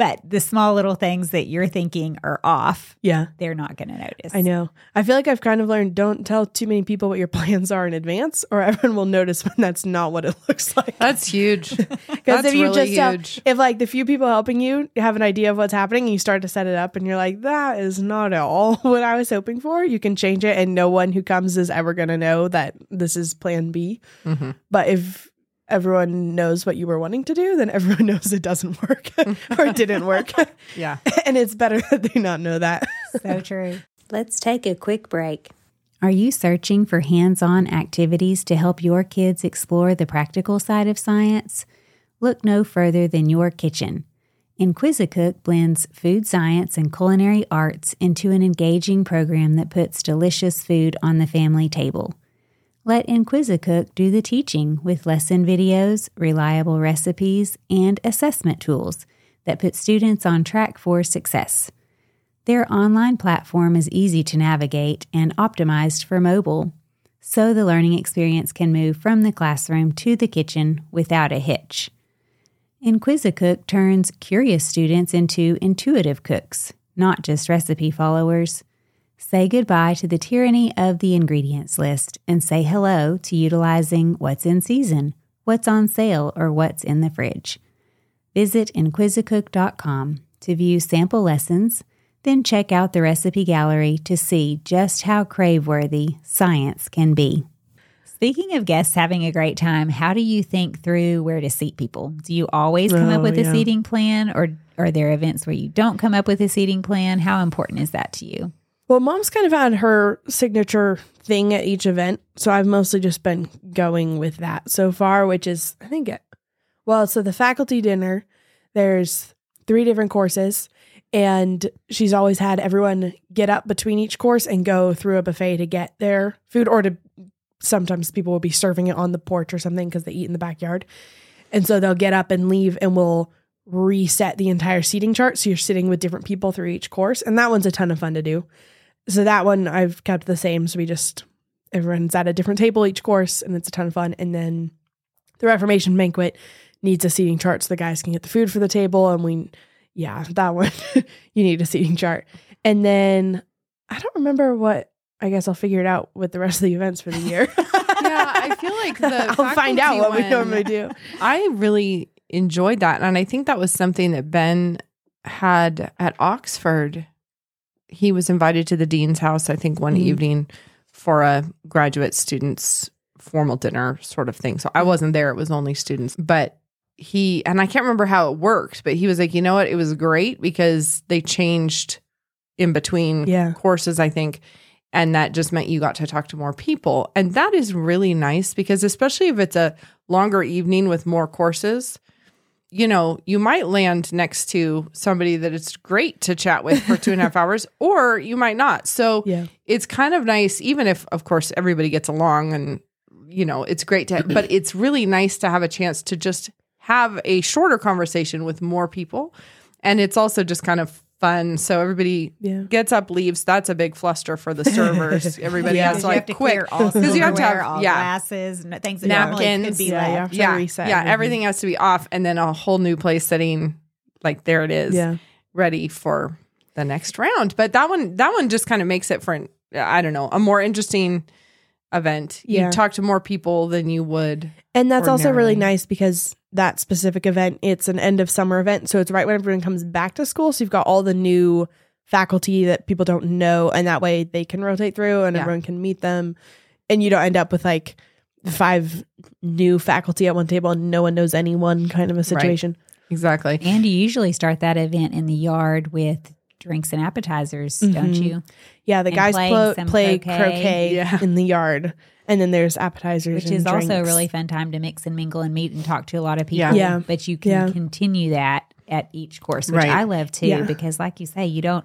But the small little things that you're thinking are off, Yeah. they're not going to notice. I know. I feel like I've kind of learned don't tell too many people what your plans are in advance, or everyone will notice when that's not what it looks like. That's huge. Because if you really just tell, if like the few people helping you have an idea of what's happening, and you start to set it up, and you're like, that is not at all what I was hoping for. You can change it, and no one who comes is ever going to know that this is Plan B. Mhm. But if everyone knows what you were wanting to do, then everyone knows it doesn't work or it didn't work, Yeah. and it's better that they not know that. So true. Let's take a quick break. Are you searching for hands on activities to help your kids explore the practical side of science? Look no further than your kitchen. Inquisicook blends food science and culinary arts into an engaging program that puts delicious food on the family table. Let Inquisicook do the teaching with lesson videos, reliable recipes, and assessment tools that put students on track for success. Their online platform is easy to navigate and optimized for mobile, so the learning experience can move from the classroom to the kitchen without a hitch. Inquisicook turns curious students into intuitive cooks, not just recipe followers. Say goodbye to the tyranny of the ingredients list and say hello to utilizing what's in season, what's on sale, or what's in the fridge. Visit inquisicook.com to view sample lessons, then check out the recipe gallery to see just how crave worthy science can be. Speaking of guests having a great time, how do you think through where to seat people? Do you always come up Oh, with a seating plan, or are there events where you don't come up with a seating plan? How important is that to you? Well, mom's kind of had her signature thing at each event. So I've mostly just been going with that so far, which is, I think, it, well, so the faculty dinner, there's three different courses. And she's always had everyone get up between each course and go through a buffet to get their food, or to sometimes people will be serving it on the porch or something because they eat in the backyard. And so they'll get up and leave and we'll reset the entire seating chart. So you're sitting with different people through each course. And that one's a ton of fun to do. So that one I've kept the same. So we just everyone's at a different table each course, and it's a ton of fun. And then the Reformation banquet needs a seating chart so the guys can get the food for the table. And we, yeah, that one you need a seating chart. And then I don't remember what. I guess I'll figure it out with the rest of the events for the year. Yeah, I feel like the I'll find out faculty what we normally do. I really enjoyed that. And I think that was something that Ben had at Oxford. He was invited to the dean's house, I think, one Mhm. evening for a graduate students' formal dinner sort of thing. So I wasn't there, it was only students. But he, and I can't remember how it worked, but he was like, you know what? It was great because they changed in between Yeah. courses, I think. And that just meant you got to talk to more people. And that is really nice because, especially if it's a longer evening with more courses, you know, you might land next to somebody that it's great to chat with for two and a half hours, or you might not. So Yeah. it's kind of nice, even if, of course, everybody gets along and, you know, it's great to, but it's really nice to have a chance to just have a shorter conversation with more people. And it's also just kind of fun. So everybody Yeah. gets up, leaves. That's a big fluster for the servers. Everybody Yeah. has like to quick. clear all 'Cause you have to have- all yeah. glasses, and things that normally could Napkins. be Yeah, left. yeah. reset yeah, everything. everything has to be off, and then a whole new place sitting. Like there it is, Yeah. ready for the next round. But that one, that one just kind of makes it for an, I don't know, a more interesting event. Yeah. You talk to more people than you would. And that's also really nice because that specific event, it's an end of summer event. So it's right when everyone comes back to school. So you've got all the new faculty that people don't know. And that way they can rotate through and Yeah. everyone can meet them. And you don't end up with like five new faculty at one table and no one knows anyone kind of a situation. Exactly. And you usually start that event in the yard with drinks and appetizers, don't Mhm. you? Yeah. The And guys playing plo- play croquet. croquet, Yeah. in the yard. And then there's appetizers. Which and is also a really fun time to mix and mingle and meet and talk to a lot of people. Yeah. Yeah. But you can Yeah. continue that at each course, which Right. I love too, Yeah. because like you say, you don't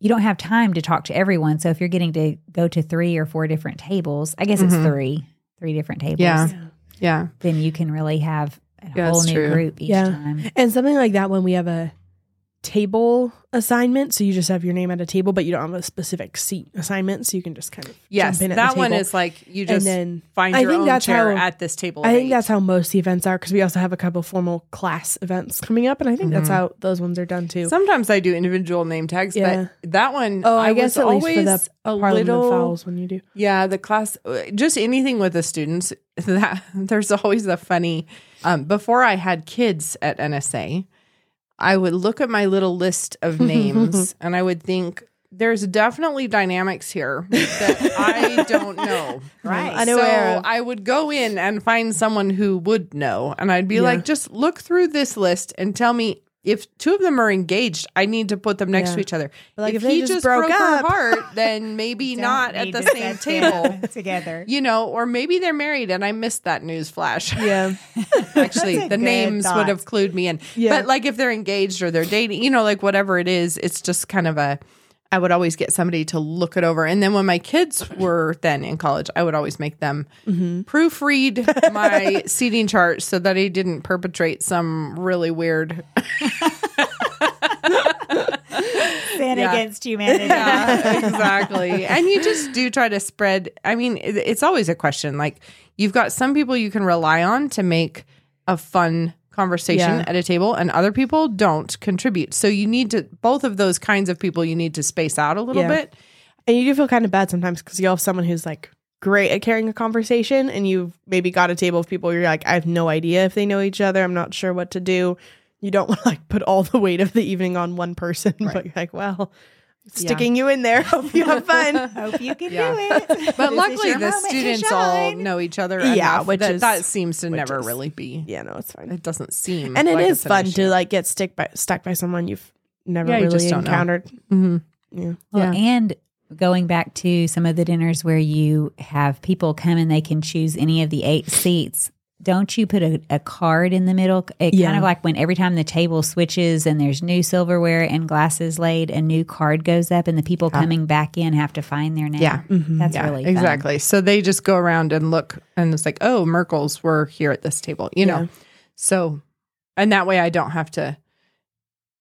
you don't have time to talk to everyone. So if you're getting to go to three or four different tables, I guess it's Mhm. three, three different tables. Yeah. Yeah. Then you can really have a Yeah, whole new true. group each Yeah. time. And something like that when we have a table assignment, so you just have your name at a table, but you don't have a specific seat assignment, so you can just kind of Yes, jump in at that one is like you just then find I your think own that's chair how- at this table. I think eight. that's how most the events are because we also have a couple formal class events coming up, and I think that's how those ones are done too. Sometimes I do individual name tags, Yeah. but that one, oh, I, guess was at least for always the a little. of Fowls when you do. Yeah, the class, uh, just anything with the students. That there's always a funny. Um, before I had kids at NSA, I would look at my little list of names and I would think. There's definitely dynamics here that I don't know. Right. Unaware so. I would go in and find someone who would know, and I'd be like, just look through this list and tell me if two of them are engaged. I need to put them next Yeah. to each other. But, like, if, if he just just broke broke, her heart, then maybe Don't at the same table. together. You know, or maybe they're married and I missed that news flash. Yeah, Actually, the names thought. would have clued me in. Yeah. But like if they're engaged or they're dating, you know, like whatever it is, it's just kind of a I would always get somebody to look it over. And then when my kids were then in college, I would always make them Mm-hmm. proofread my seating chart so that I didn't perpetrate some really weird Sin Yeah. against humanity. yeah, exactly. And you just do try to spread. I mean, it's always a question. Like you've got some people you can rely on to make a fun conversation Yeah. at a table, and other people don't contribute. So you need to both of those kinds of people. You need to space out a little Yeah. bit. and you do feel kind of bad sometimes because you have someone who's like great at carrying a conversation, and you've maybe got a table of people. You're like, I have no idea if they know each other. I'm not sure what to do. You don't want to like put all the weight of the evening on one person, but you're like, well, sticking you in there. Hope you have fun. Hope you can Yeah. do it. But This luckily, the students all know each other. Yeah, enough which that, is- that seems to never is- really be. yeah, no, it's fine. It doesn't seem, and it like is it's fun to like get stick by stuck by someone you've never Yeah, you just really don't know. encountered. Mhm. Yeah. Well, Yeah. and going back to some of the dinners where you have people come and they can choose any of the eight seats. Don't you put a, a card in the middle? It Yeah. kind of like when every time the table switches and there's new silverware and glasses laid, a new card goes up, and the people coming back in have to find their name. Yeah. Mm-hmm. that's Yeah, really fun. exactly. So they just go around and look, and it's like, oh, Merkle's were here at this table, you know. So, and that way I don't have to,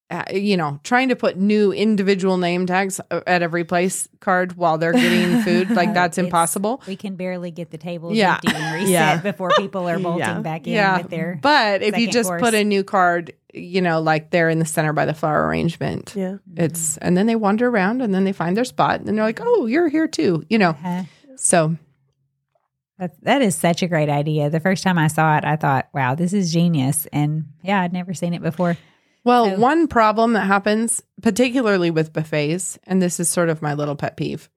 uh, you know, trying to put new individual name tags uh, at every place card while they're getting food, like that's It's- impossible. We can barely get the tables Yeah. empty and reset Yeah. before people are bolting Yeah. back in Yeah, with their. but if you just course. put a new card, you know, like they're in the center by the flower arrangement, Yeah. it's and then they wander around and then they find their spot and they're like, oh, you're here too, you know. Uh, So That, that is such a great idea. The first time I saw it, I thought, wow, this is genius. And yeah, I'd never seen it before. Well, So- one problem that happens, particularly with buffets, and this is sort of my little pet peeve.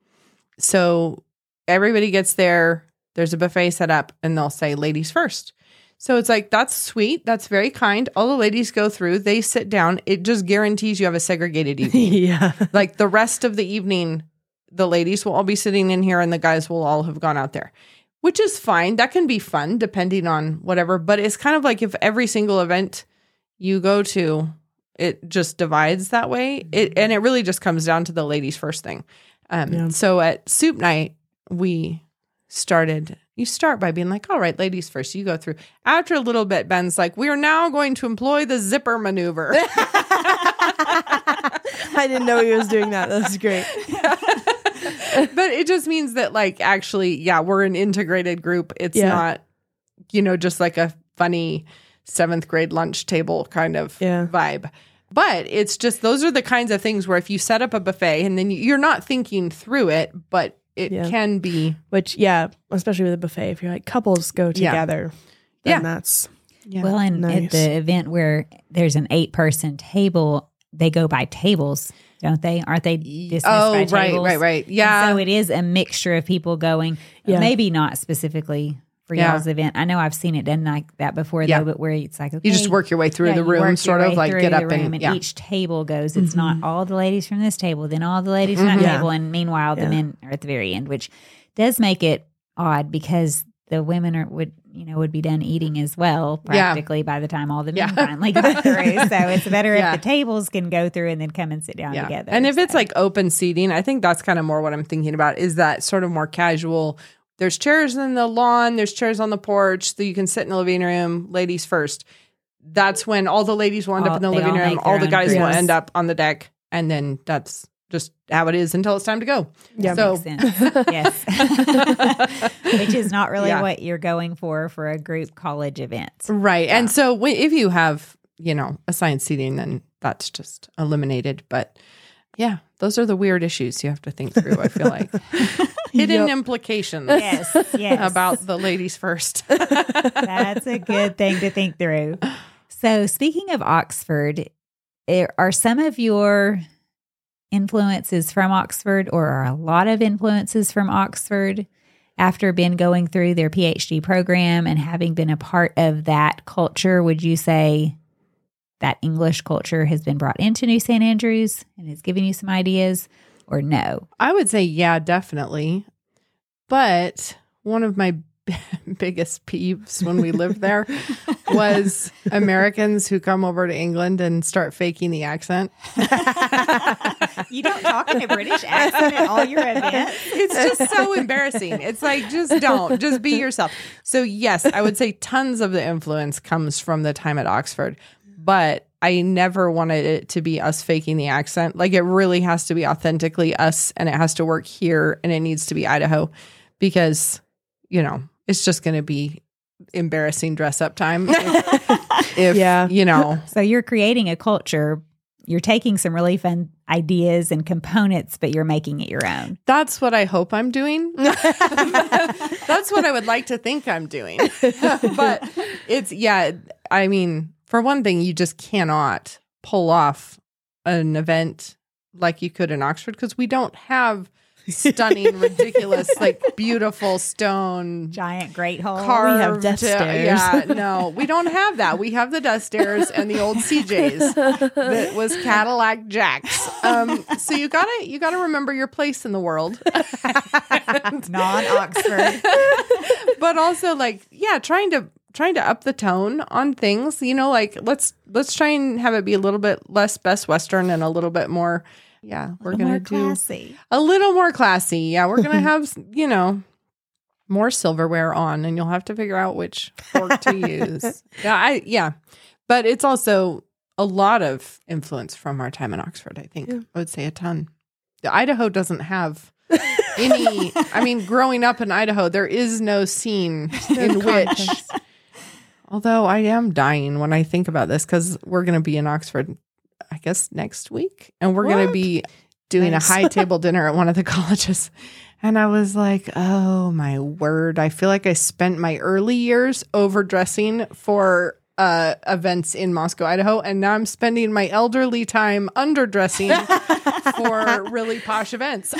So everybody gets there, there's a buffet set up, and they'll say ladies first. So it's like, that's sweet. That's very kind. All the ladies go through, they sit down. It just guarantees you have a segregated evening. yeah. like the rest of the evening, the ladies will all be sitting in here and the guys will all have gone out there, which is fine. That can be fun depending on whatever. But it's kind of like if every single event you go to, it just divides that way. It and it really just comes down to the ladies first thing. Um, Yeah. So at soup night, we started. You start by being like, "All right, ladies first. You go through." After a little bit, Ben's like, "We are now going to employ the zipper maneuver." I didn't know he was doing that. That's great. but it just means that like actually yeah we're an integrated group it's Yeah. not you know just like a funny seventh grade lunch table kind of Yeah. vibe but it's just those are the kinds of things where if you set up a buffet and then you- you're not thinking through it but it Yeah. can be Which, yeah, especially with a buffet, if you're like couples go Yeah. together, then Yeah. that's yeah. Well, and at the event where there's an eight person table, they go by tables, don't they? Aren't they dismissed oh by right tables? right right And yeah so it is a mixture of people going, Yeah. maybe not specifically for Yeah. y'all's event. I know I've seen it done like that before, Yeah. though, but where it's like, okay, you just work your way through yeah, the room sort of like get up room, and, yeah each table goes. It's not all the ladies from this table, then all the ladies from Mhm. that Yeah. table, and meanwhile the men are at the very end, which does make it odd because the women are would you know would be done eating as well Yeah. practically by the time all the men Yeah. finally go through. So it's better Yeah. if the tables can go through and then come and sit down Yeah. together. And if it's like open seating, I think that's kind of more what I'm thinking about is that sort of more casual. There's chairs in the lawn, there's chairs on the porch, so you can sit in the living room, ladies first. that's when all the ladies will end All- up in the living all room, all the own guys will end up on the deck, and then that's just how it is until it's time to go. Yeah. So Makes sense. yes. Which is not really Yeah. what you're going for for a group college event. Right. And so if you have, you know, assigned seating, then that's just eliminated. But yeah, those are the weird issues you have to think through, I feel like. Hidden Yep. implications Yes. Yes. about the ladies first. That's a good thing to think through. So, speaking of Oxford, are some of your influences from Oxford, or are a lot of influences from Oxford after been going through their PhD program and having been a part of that culture? Would you say that English culture has been brought into New St. Andrews and is giving you some ideas, or no? I would say, yeah, definitely. But one of my biggest peeves when we lived there was Americans who come over to England and start faking the accent. You don't talk in a British accent at all your events. It's just so embarrassing. It's like, just don't, just be yourself. So, yes, I would say tons of the influence comes from the time at Oxford, but I never wanted it to be us faking the accent. Like, it really has to be authentically us and it has to work here and it needs to be Idaho because, you know, it's just going to be embarrassing dress up time. If, if, Yeah. you know, So you're creating a culture. You're taking some really fun ideas and components, but you're making it your own. That's what I hope I'm doing. That's what I would like to think I'm doing. but it's, yeah, I mean, for one thing, you just cannot pull off an event like you could in Oxford because we don't have stunning, ridiculous, like beautiful stone Giant great hall. carved. have death stairs. Yeah, no, we don't have that. We have the dust stairs and the old CJs that was Cadillac Jacks. Um, so you gotta you gotta remember your place in the world. non Oxford. but also like yeah trying to trying to up the tone on things you know like let's let's try and have it be a little bit less best western and a little bit more yeah we're gonna do classy. a little more classy yeah we're gonna have you know more silverware on and you'll have to figure out which fork to use yeah i yeah but it's also a lot of influence from our time in oxford i think Yeah. i would say a ton idaho doesn't have any i mean growing up in idaho there is no scene in which. Although i am dying when i think about this because we're going to be in oxford i guess next week and we're going to be doing Nice. a high table dinner at one of the colleges and i was like oh my word i feel like i spent my early years overdressing for uh, events in Moscow, Idaho, and now I'm spending my elderly time underdressing for really posh events.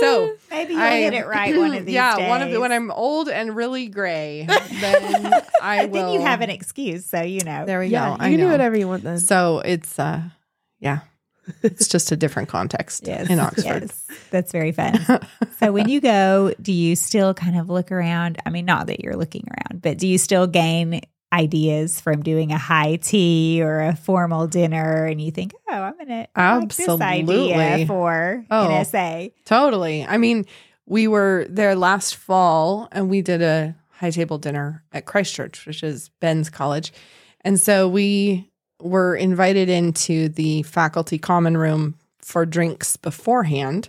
so Maybe you'll I- hit it right one of these yeah, days. one of the when I'm old and really gray, then I But will. then you have an excuse, so you know. There we Yeah, go. you I can do know. whatever you want then. So it's uh, yeah, it's just a different context Yes, in Oxford. yes. That's very fun. so when you go, do you still kind of look around? I mean, not that you're looking around, but do you still gain ideas from doing a high tea or a formal dinner and you think, oh, I'm gonna like this idea for Oh. NSA. Totally. I mean, we were there last fall and we did a high table dinner at Christ Church, which is Ben's college. And so we were invited into the faculty common room for drinks beforehand.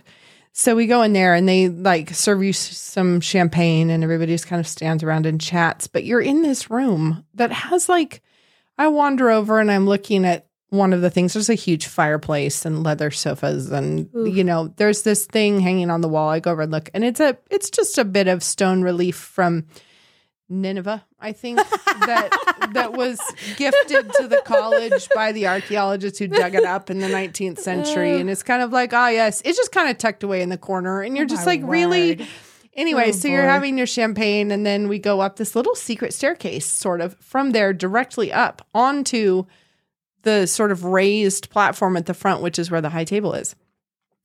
So we go in there and they like serve you some champagne and everybody just kind of stands around and chats. But you're in this room that has like, I wander over and I'm looking at one of the things. There's a huge fireplace and leather sofas, and Oof. you know, there's this thing hanging on the wall. I go over and look, and it's a, it's just a bit of stone relief from Nineveh, I think that that was gifted to the college by the archaeologists who dug it up in the 19th century, and it's kind of like, ah, yes, it's just kind of tucked away in the corner, and you're just like, really. Anyway, Oh, so you're having your champagne, and then we go up this little secret staircase, sort of from there directly up onto the sort of raised platform at the front, which is where the high table is.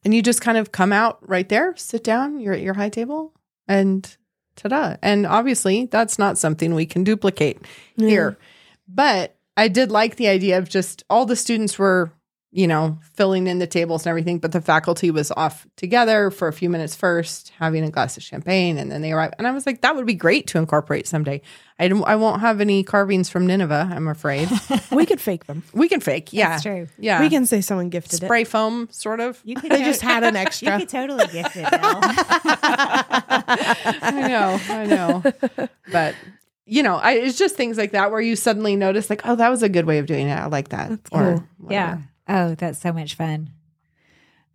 And you just kind of come out right there, sit down, you're at your high table, and ta da. And obviously, that's not something we can duplicate here. But I did like the idea of just all the students were you know, filling in the tables and everything. But the faculty was off together for a few minutes first, having a glass of champagne, and then they arrived. And I was like, that would be great to incorporate someday. I don't, I won't have any carvings from Nineveh, I'm afraid. we could fake them. we can fake, yeah, That's true. yeah. We can say someone gifted spray foam, sort of. You could They just had an extra. You extra. could totally gift it, I know, I know. But you know, I, it's just things like that where you suddenly notice, like, oh, that was a good way of doing it. I like that. cool. Yeah. Oh, that's so much fun.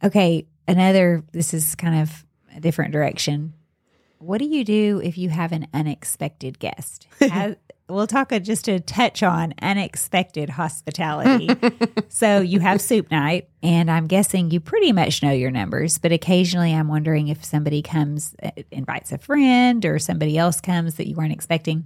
Okay. Another, this is kind of a different direction. What do you do if you have an unexpected guest? As- we'll talk a, just a touch on unexpected hospitality. so you have soup night, and I'm guessing you pretty much know your numbers, but occasionally I'm wondering if somebody comes, uh, invites a friend, or somebody else comes that you weren't expecting.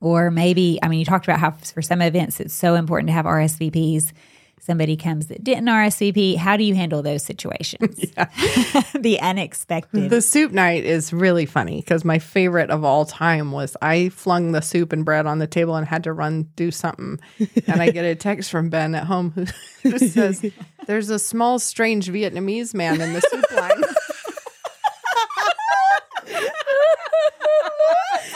Or maybe, I mean, you talked about how for some events it's so important to have RSVPs. Somebody comes that didn't RSVP. How do you handle those situations? the unexpected. The soup night is really funny because my favorite of all time was I flung the soup and bread on the table and had to run do something. And I get a text from Ben at home who, who says, There's a small, strange Vietnamese man in the soup line.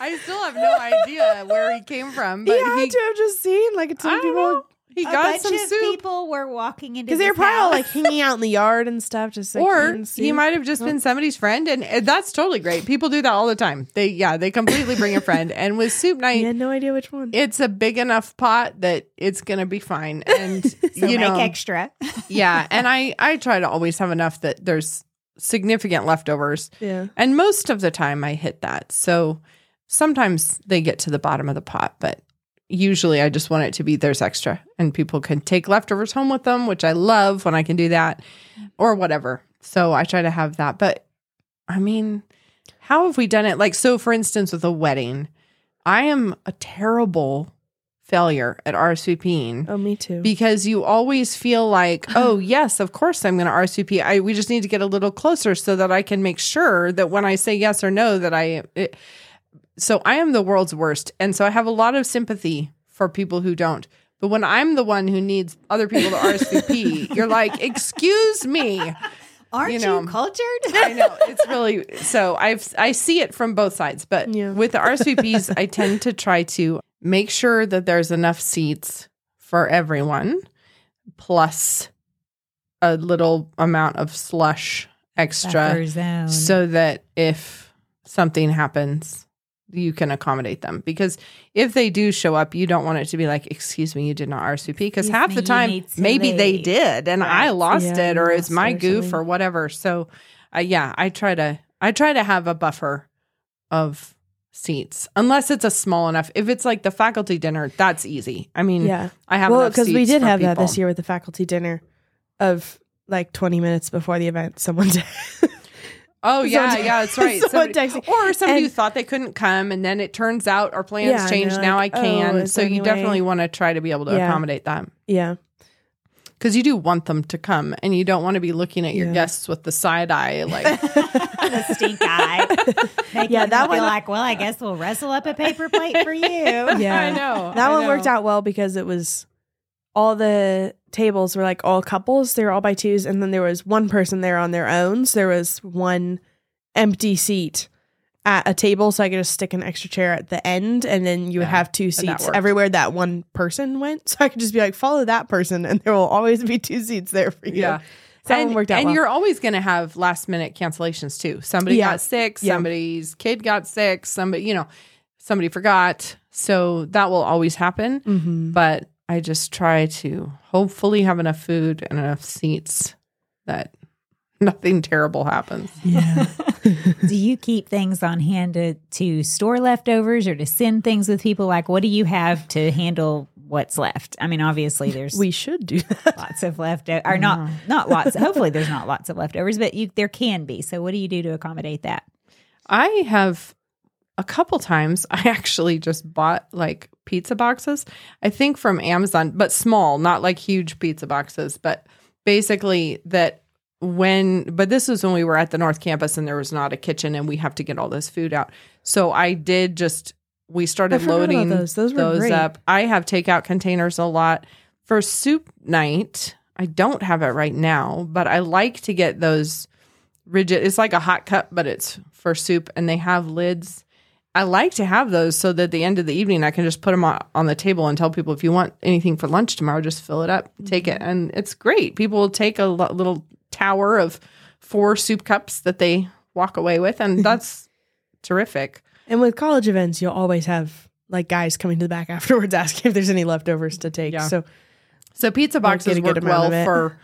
I still have no idea where he came from, but He had he, to have just seen like I some don't people know. He a got some of soup. people were walking into because they were probably all like hanging out in the yard and stuff, just like or he might have just been somebody's friend, and uh, that's totally great. People do that all the time. They yeah, they completely bring a friend, and with soup night, He had no idea which one. it's a big enough pot that it's gonna be fine. And so you make know, extra. yeah, and I I try to always have enough that there's significant leftovers, yeah. and most of the time I hit that. So sometimes they get to the bottom of the pot, but usually I just want it to be there's extra and people can take leftovers home with them, which I love when I can do that or whatever. So I try to have that. But I mean, how have we done it? Like, so for instance, with a wedding, I am a terrible failure at RSVPing Oh, me too. because you always feel like, oh yes, of course I'm going to RSVP. I we just need to get a little closer so that I can make sure that when I say yes or no that I. It, so I am the world's worst, and so I have a lot of sympathy for people who don't. But when I'm the one who needs other people to RSVP, you're like, excuse me. Aren't you, you know, cultured? I know it's really so. I've I see it from both sides, but Yeah. with the RSVPs, I tend to try to make sure that there's enough seats for everyone, plus a little amount of slush extra, so that if something happens, you can accommodate them. Because if they do show up, you don't want it to be like, "Excuse me, you did not RSVP," because half me, the time maybe they did, and I lost Yeah, it, or it's my goof something. or whatever. So, uh, yeah, I try to I try to have a buffer of seats, unless it's a small enough. If it's like the faculty dinner, that's easy. I mean, yeah. I have Well, because we did have that this year with the faculty dinner of like 20 minutes before the event. Someone did. Oh yeah, Someone- yeah, that's right. someone Somebody- or somebody who and- thought they couldn't come, and then it turns out our plans Yeah, changed. they're Now like, I oh, can. "Oh, so you definitely want to try to be able to Yeah. accommodate that yeah. Because you do want them to come, and you don't want to be looking at your Yeah. guests with the side eye, like the stink eye. Make Yeah, yeah, that that one- like, well, I guess we'll wrestle up a paper plate for you. Yeah. I know That I one worked out well because it was all the tables were like all couples. They were all by twos, and then there was one person there on their own. So there was one empty seat at a table, so I could just stick an extra chair at the end, and then you would Yeah, have two seats worked. everywhere that one person went. So I could just be like, follow that person, and there will always be two seats there for you. Yeah. So that and, worked out and well. you're always going to have last minute cancellations too. Somebody Yeah. got sick, Yeah. somebody's kid got sick, somebody, you know, somebody forgot. So that will always happen. Mhm. But I just try to hopefully have enough food and enough seats that nothing terrible happens. Yeah. do you keep things on hand to, to store leftovers or to send things with people? Like, what do you have to handle what's left? I mean, obviously, there's we should do that. lots of leftovers, or not not lots. Hopefully, there's not lots of leftovers, but you there can be. So, what do you do to accommodate that? I have a couple times I actually just bought like pizza boxes. I think from Amazon, but small, not like huge pizza boxes, but basically that when but this was when we were at the North Campus and there was not a kitchen and we have to get all this food out. So I did just we started I forgot about loading those. Those great. up. I have takeout containers a lot For soup night, I don't have it right now, but I like to get those rigid. It's like a hot cup, but it's for soup, and they have lids. I like to have those so that at the end of the evening, I can just put them on, on the table and tell people if you want anything for lunch tomorrow, just fill it up, take it, mm-hmm. and it's great. People will take a little tower of four soup cups that they walk away with, and that's terrific. And with college events, you'll always have like guys coming to the back afterwards asking if there's any leftovers to take. Yeah. So So pizza boxes get a good work well for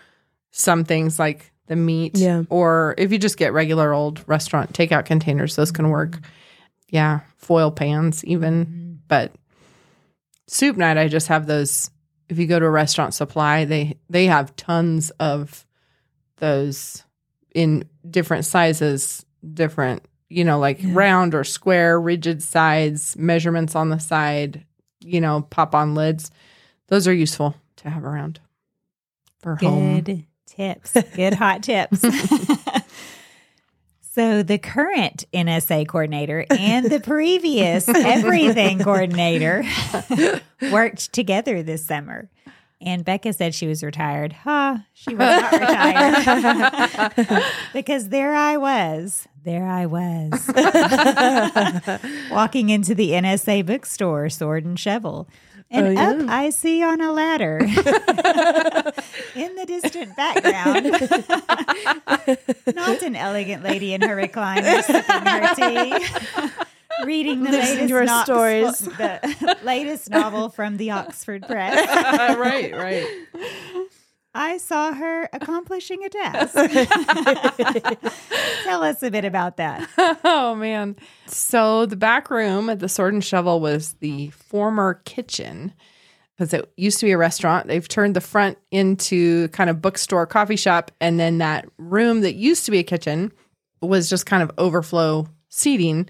some things like the meat, Yeah. or if you just get regular old restaurant takeout containers, those can work. Yeah, foil pans even, mm-hmm. but soup night, I just have those. If you go to a restaurant supply, they they have tons of those in different sizes, different you know like Yeah. round or square, rigid sides, measurements on the side, you know, pop on lids. Those are useful to have around for home. Good tips. Good hot tips. so the current NSA coordinator and the previous everything coordinator worked together this summer. And Bekah said she was retired. Ha, she was not retired. because there I was. There I was. Walking into the NSA bookstore, sword and shovel. And Oh, yeah. up I see on a ladder in the distant background, not an elegant lady in her recliner sipping her tea, reading the Listening latest, to her Knox- stories. the latest novel from the Oxford Press. right, right. I saw her accomplishing a task. Tell us a bit about that. Oh man. So the back room at the Sword and Shovel was the former kitchen because it used to be a restaurant. They've turned the front into kind of bookstore coffee shop and then that room that used to be a kitchen was just kind of overflow seating.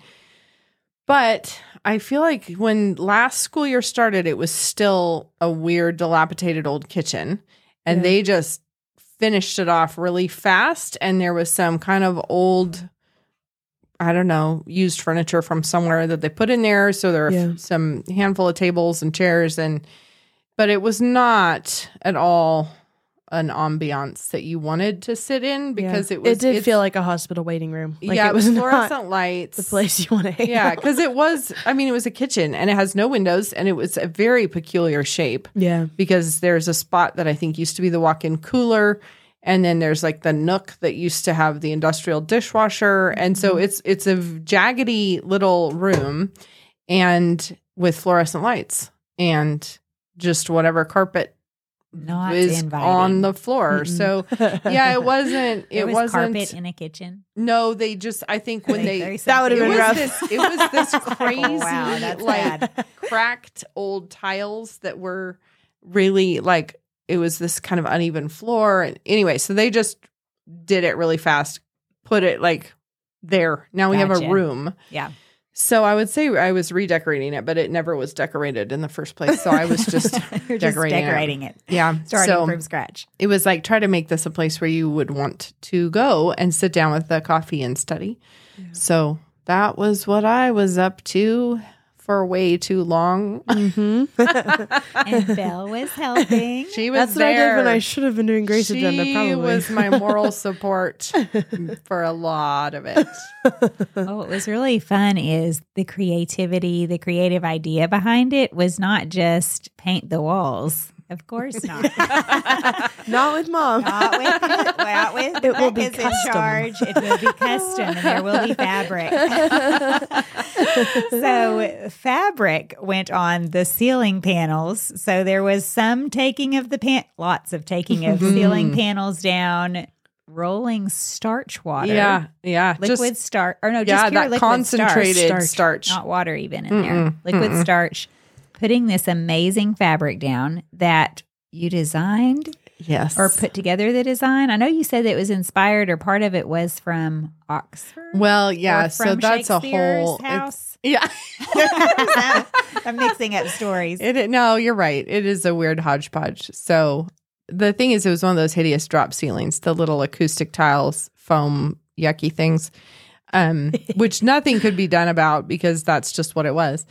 But I feel like when last school year started it was still a weird dilapidated old kitchen and Yeah. they just finished it off really fast and there was some kind of old I don't know, used furniture from somewhere that they put in there. So there are Yeah. some handful of tables and chairs and but it was not at all an ambiance that you wanted to sit in because Yeah. it was it did feel like a hospital waiting room. Like yeah, it was fluorescent lights. the place you want to hang yeah, because it was I mean it was a kitchen and it has no windows and it was a very peculiar shape Yeah. because there's a spot that I think used to be the walk-in cooler and then there's like the nook that used to have the industrial dishwasher and so mm-hmm. it's it's a jaggedy little room and with fluorescent lights and just whatever carpet Not inviting. on the floor. Mm-mm. So yeah, it wasn't it was wasn't carpet in a kitchen. no, they just I think when They- they That would've it been was rough. this it was this oh, crazy wow, that's like bad. cracked old tiles that were really like it was this kind of uneven floor and anyway so they just did it really fast put it like there now we have a room Yeah. So i would say i was redecorating it but it never was decorated in the first place so i was just You're just decorating it. it. yeah Starting so from scratch. it was like try to make this a place where you would want to go and sit down with a coffee and study so that was what i was up to for way too long hmm And Belle was helping. She was That's what I there. did when I should have been doing Grace she Agenda. Probably She was my moral support for a lot of it. Oh, what was really fun is the creativity, the creative idea behind it was not just paint the walls. Of course not. not with mom. not with not with It will be Bekah's in charge. It will be custom and there will be fabric. so fabric went on the ceiling panels. So there was some taking of the pan lots of taking of mm-hmm. ceiling panels down, rolling starch water. Yeah, yeah. Liquid starch or no, just yeah, pure that liquid concentrated starch, starch. not water even in there. Mm-mm, Liquid mm-mm. starch, putting this amazing fabric down that you designed Yes. or put together the design. I know you said that it was inspired or part of it was from Oxford. well, yeah. So that's a whole. house. Yeah. I'm mixing up stories. It, no, you're right. It is a weird hodgepodge. So the thing is, it was one of those hideous drop ceilings, the little acoustic tiles, foam, yucky things, um, which nothing could be done about because that's just what it was.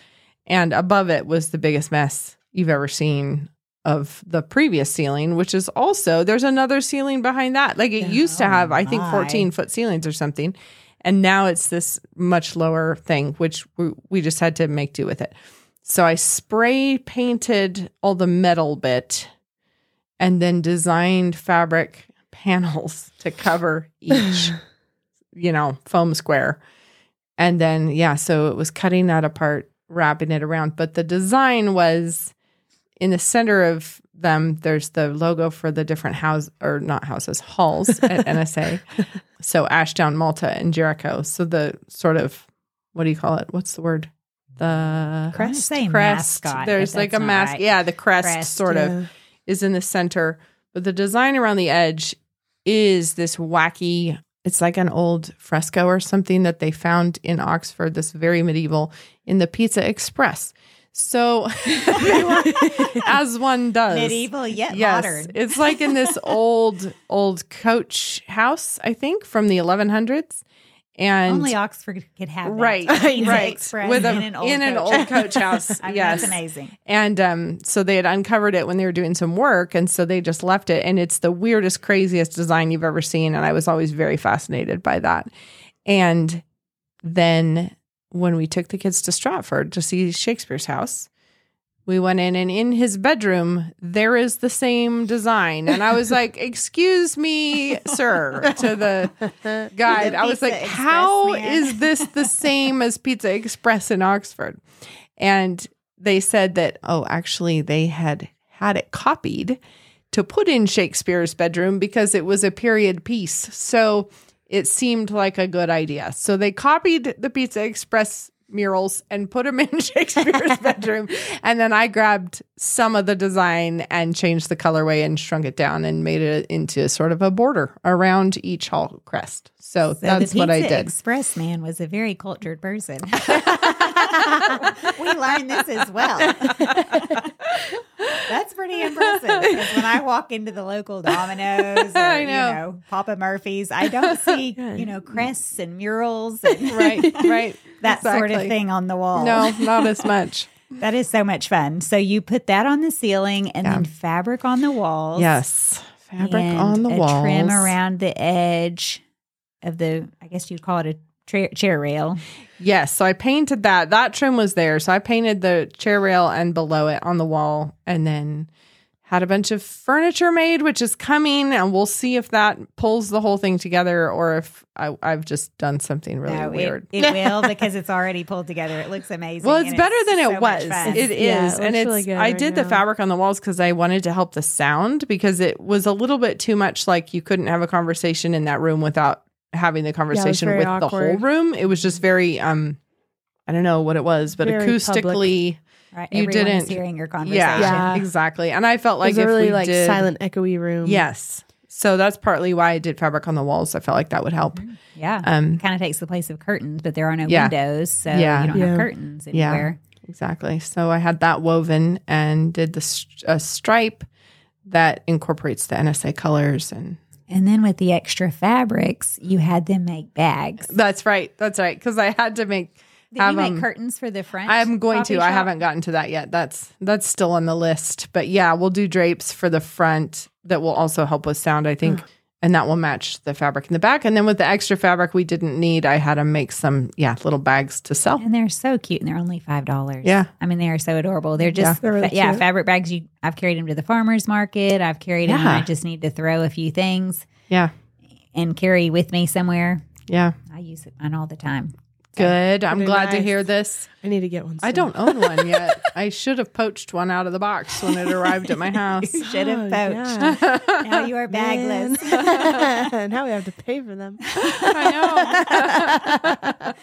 And above it was the biggest mess you've ever seen of the previous ceiling, which is also there's another ceiling behind that. Like it used to oh have, I think, my. 14 foot ceilings or something. And now it's this much lower thing, which we, we just had to make do with it. So I spray painted all the metal bit and then designed fabric panels to cover each, you know, foam square. And then, yeah, so it was cutting that apart, wrapping it around. But the design was in the center of them, there's the logo for the different house or not houses, halls at NSA. So Ashdown, Malta, and Jericho. So the sort of, what do you call it? What's the word? The say crest. mascot, There's like a mask. right. Yeah, the crest, Crest, sort of is in the center, but the design around the edge is this wacky. It's like an old fresco or something that they found in Oxford, this very medieval, in the Pizza Express. So, as one does, Medieval yet yes, modern. it's like in this old, old coach house, I think, from the 1100s, and Only Oxford could have that. right, right, with a, in an old in an coach. old coach house. I mean, yes, That's amazing. and um, so they had uncovered it when they were doing some work. And so they just left it. And it's the weirdest, craziest design you've ever seen. And I was always very fascinated by that. And then when we took the kids to Stratford to see Shakespeare's house, we went in and in his bedroom, there is the same design. And I was like, Excuse me, sir, to the guide. I was like, Express How man." is this the same as Pizza Express in Oxford? And they said that, oh, actually, they had had it copied to put in Shakespeare's bedroom because it was a period piece. So it seemed like a good idea. So they copied the Pizza Express murals and put them in Shakespeare's bedroom. And then I grabbed some of the design and changed the colorway and shrunk it down and made it into sort of a border around each hall crest. So, So that's what I did. Express man was a very cultured person. we learned this as well. That's pretty impressive. When I walk into the local Domino's or I you know. know Papa Murphy's, I don't see you know crests and murals and right, right. that sort of thing on the wall. No, not as much. that is so much fun. So you put that on the ceiling and Yeah. then fabric on the walls. Yes. Fabric on the a walls. trim around the edge of the. I guess you'd call it a tra- chair rail. Yes. So I painted that. That trim was there. So I painted the chair rail and below it on the wall and then had a bunch of furniture made, which is coming. And we'll see if that pulls the whole thing together or if I, I've just done something really No, weird. It, will because it's already pulled together. It looks amazing. well, it's and better than so it much was. It is, Yeah, it and it's. really good I right did the fabric on the walls because I wanted to help the sound because it was a little bit too much. Like you couldn't have a conversation in that room without having the conversation very with the whole room. It was just very. um I don't know what it was, but Very acoustically, right? you Everyone didn't- hearing your conversation. yeah, Yeah. exactly. And I felt like Like a if really we like did, silent, echoey room. yes. So that's partly why I did fabric on the walls. I felt like that would help. Yeah. Um, kind of takes the place of curtains, but there are no Yeah. windows, so Yeah. you don't Yeah. have curtains Yeah. anywhere. Exactly. So I had that woven and did the st- a stripe that incorporates the NSA colors and And then with the extra fabrics, you had them make bags. that's right. That's right. Because I had to make. Did have you make 'em- curtains for the front? I'm going to. I haven't gotten to that yet. That's that's still on the list. But yeah, we'll do drapes for the front that will also help with sound. I think. And that will match the fabric in the back. And then with the extra fabric we didn't need, I had to make some, yeah, little bags to sell. And they're so cute, and they're only five dollars. Yeah. I mean they are so adorable. They're just They're really fa- yeah fabric bags. You I've carried them to the farmers market. I've carried them. I just need to throw a few things Yeah. and carry with me somewhere. Yeah. I use it on all the time. Good. I'm glad to hear this. I need to get one. I don't own one yet. I should have poached one out of the box when it arrived at my house. You should have Oh, poached. yeah. Now you are bagless. Now we have to pay for them. I know.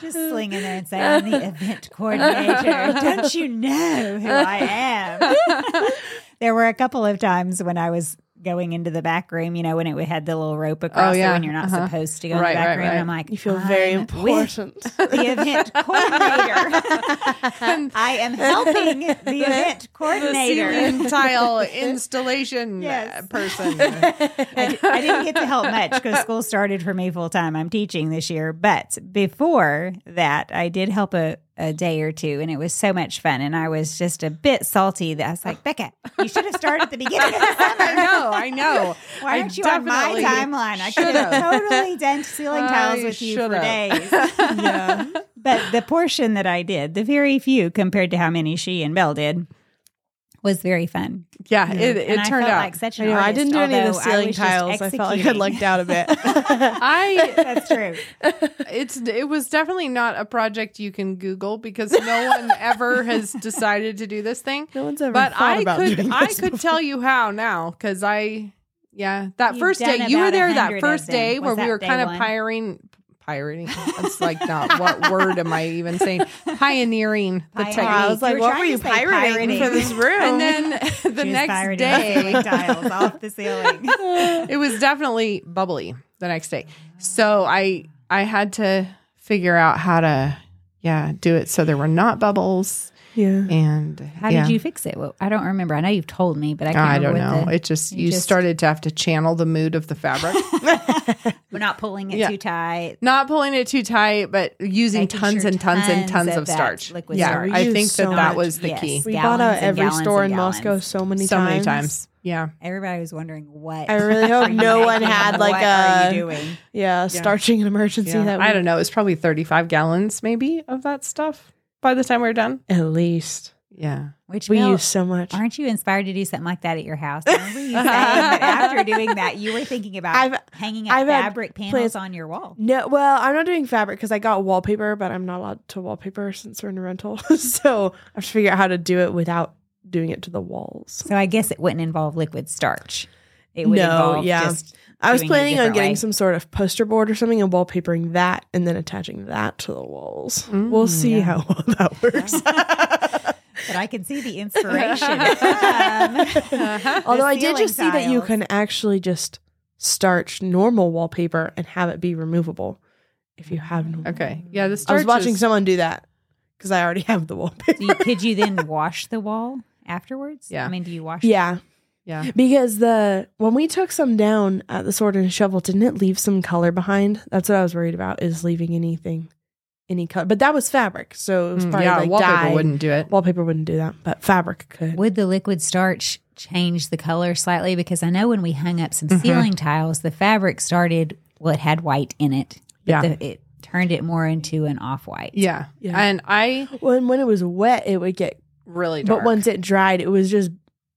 Just sling in there and say, I'm the event coordinator. Don't you know who I am? there were a couple of times when I was going into the back room, you know, when it had the little rope across Oh, yeah. it when you're not Uh-huh. supposed to go Right, in the back right, room. right. And I'm like, You feel very "I'm with important. the event coordinator. I am helping the event the coordinator. ceiling tile installation Yes. person. I, I didn't get to help much because school started for me full time. I'm teaching this year, but before that, I did help a a day or two, and it was so much fun. And I was just a bit salty that I was like, Bekah, you should have started at the beginning of the summer. I know, I know. Why I aren't you on my timeline? I could have totally done ceiling tiles I with you for should've. days. yeah. But the portion that I did, the very few compared to how many she and Belle did, was very fun. Yeah, it, and it I turned felt out. like such I an know. I didn't do any of the although I ceiling tiles. I felt like I executing. lucked out a bit. I That's true. it's it was definitely not a project you can Google because no one ever has decided to do this thing. no one's ever But thought I about could doing I could before. tell you how now because I yeah that You've first day you were there that first day where we were kind of one? pirating pirating that's like not what word am I even saying pioneering the Pioneering. technique. I was like, You what were you say pirating, pirating. for this room? and then the She next day ceiling tiles off the ceiling. it was definitely bubbly the next day. So I I had to figure out how to yeah do it so there were not bubbles yeah. and How yeah. did you fix it? Well, I don't remember. I know you've told me, but I can't I don't remember know. what it just you you just- started to have to channel the mood of the fabric, we're not pulling it Yeah. too tight. not pulling it too tight, but using Making tons sure and tons and tons tons of of, starch. liquid yeah, starch. I think use that so that was the Yes. key. We Gallons bought out every store in gallons. Moscow so many So times. many times. Yeah. Everybody was wondering what. I really hope no one had like what a are you uh, doing? yeah starching an emergency. Yeah. That I don't know. It was probably 35 gallons maybe of that stuff by the time we're done. At least Yeah. Which we Bill, use so much. Aren't you inspired to do something like that at your house? Remember you saying that after doing that, you were thinking about I've- hanging up I've fabric panels plans- on your wall. No, well, I'm not doing fabric because I got wallpaper, but I'm not allowed to wallpaper since we're in a rental. so I have to figure out how to do it without doing it to the walls. So I guess it wouldn't involve liquid starch. It would No, involve yeah. just I was doing it a planning on getting way. some sort of poster board or something and wallpapering that and then attaching that to the walls. Mm, we'll see yeah. how well that works. But I can see the inspiration. Um, Although I did ceiling just see that you can actually just starch normal wallpaper and have it be removable if you have normal. Okay. Yeah. The I was watching is- someone do that because I already have the wallpaper. Do you- could you then wash the wall afterwards? Yeah. I mean, do you wash? yeah, Yeah. because the when we took some down at the sword and shovel, didn't it leave some color behind? That's what I was worried about is leaving anything, any color. But that was fabric, so it was Mm, probably yeah. like wallpaper dye. wouldn't do it. Wallpaper wouldn't do that, but fabric could. Would the liquid starch change the color slightly? Because I know when we hung up some Mhm. ceiling tiles, the fabric started, well, it had white in it. but Yeah. the- it turned it more into an off white. Yeah. Yeah. And I When when it was wet, it would get, really dark. but once it dried, it was just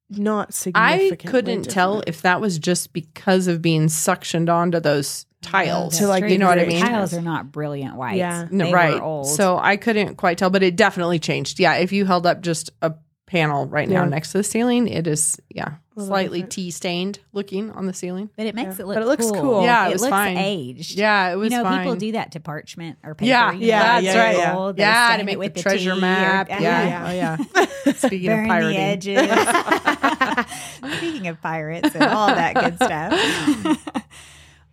not significant. I couldn't tell if that was just because of being suctioned onto those tiles. To, like, you know what I mean? Tiles are not brilliant white. Yeah. No, They right. Were old. So I couldn't quite tell, but it definitely changed. Yeah. If you held up just a panel right now Yeah. next to the ceiling, it is, yeah, A little slightly different. tea stained looking on the ceiling. but it makes Yeah. it look But it looks cool. cool. Yeah, it it was looks fine. aged. Yeah, it was you know, fine. people do that to parchment or paper. Yeah, yeah, know, yeah, it's yeah, yeah. old, they yeah, stain to it make with the treasure tea or- map. uh, yeah. Oh, yeah. Speaking Burn of the pirating. edges. Speaking of pirates and all that good stuff.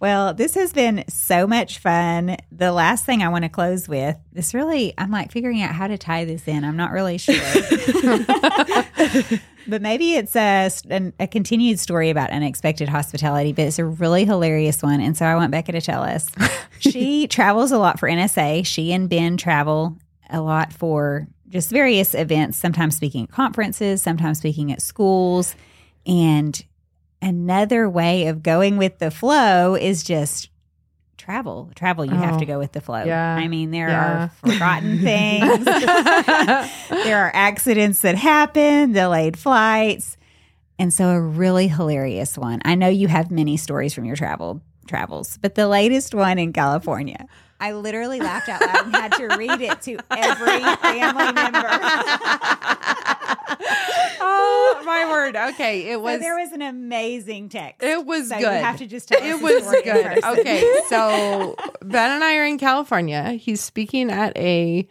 Well, this has been so much fun. The last thing I want to close with, this really, I'm like figuring out how to tie this in. I'm not really sure. but maybe it's a, an, a continued story about unexpected hospitality, but it's a really hilarious one. And so I want Bekah to tell us. she travels a lot for NSA. She and Ben travel a lot for just various events, sometimes speaking at conferences, sometimes speaking at schools. And another way of going with the flow is just travel. Travel, you have Oh, to go with the flow. yeah, I mean, there yeah. are forgotten things, there are accidents that happen, delayed flights. And so a really hilarious one. I know you have many stories from your travel travels, but the latest one in California. I literally laughed out loud and had to read it to every family member. oh my word. Okay. It So was there was an amazing text. it was so good. you have to just tell it was good. Okay, so Ben and I are in California. He's speaking at a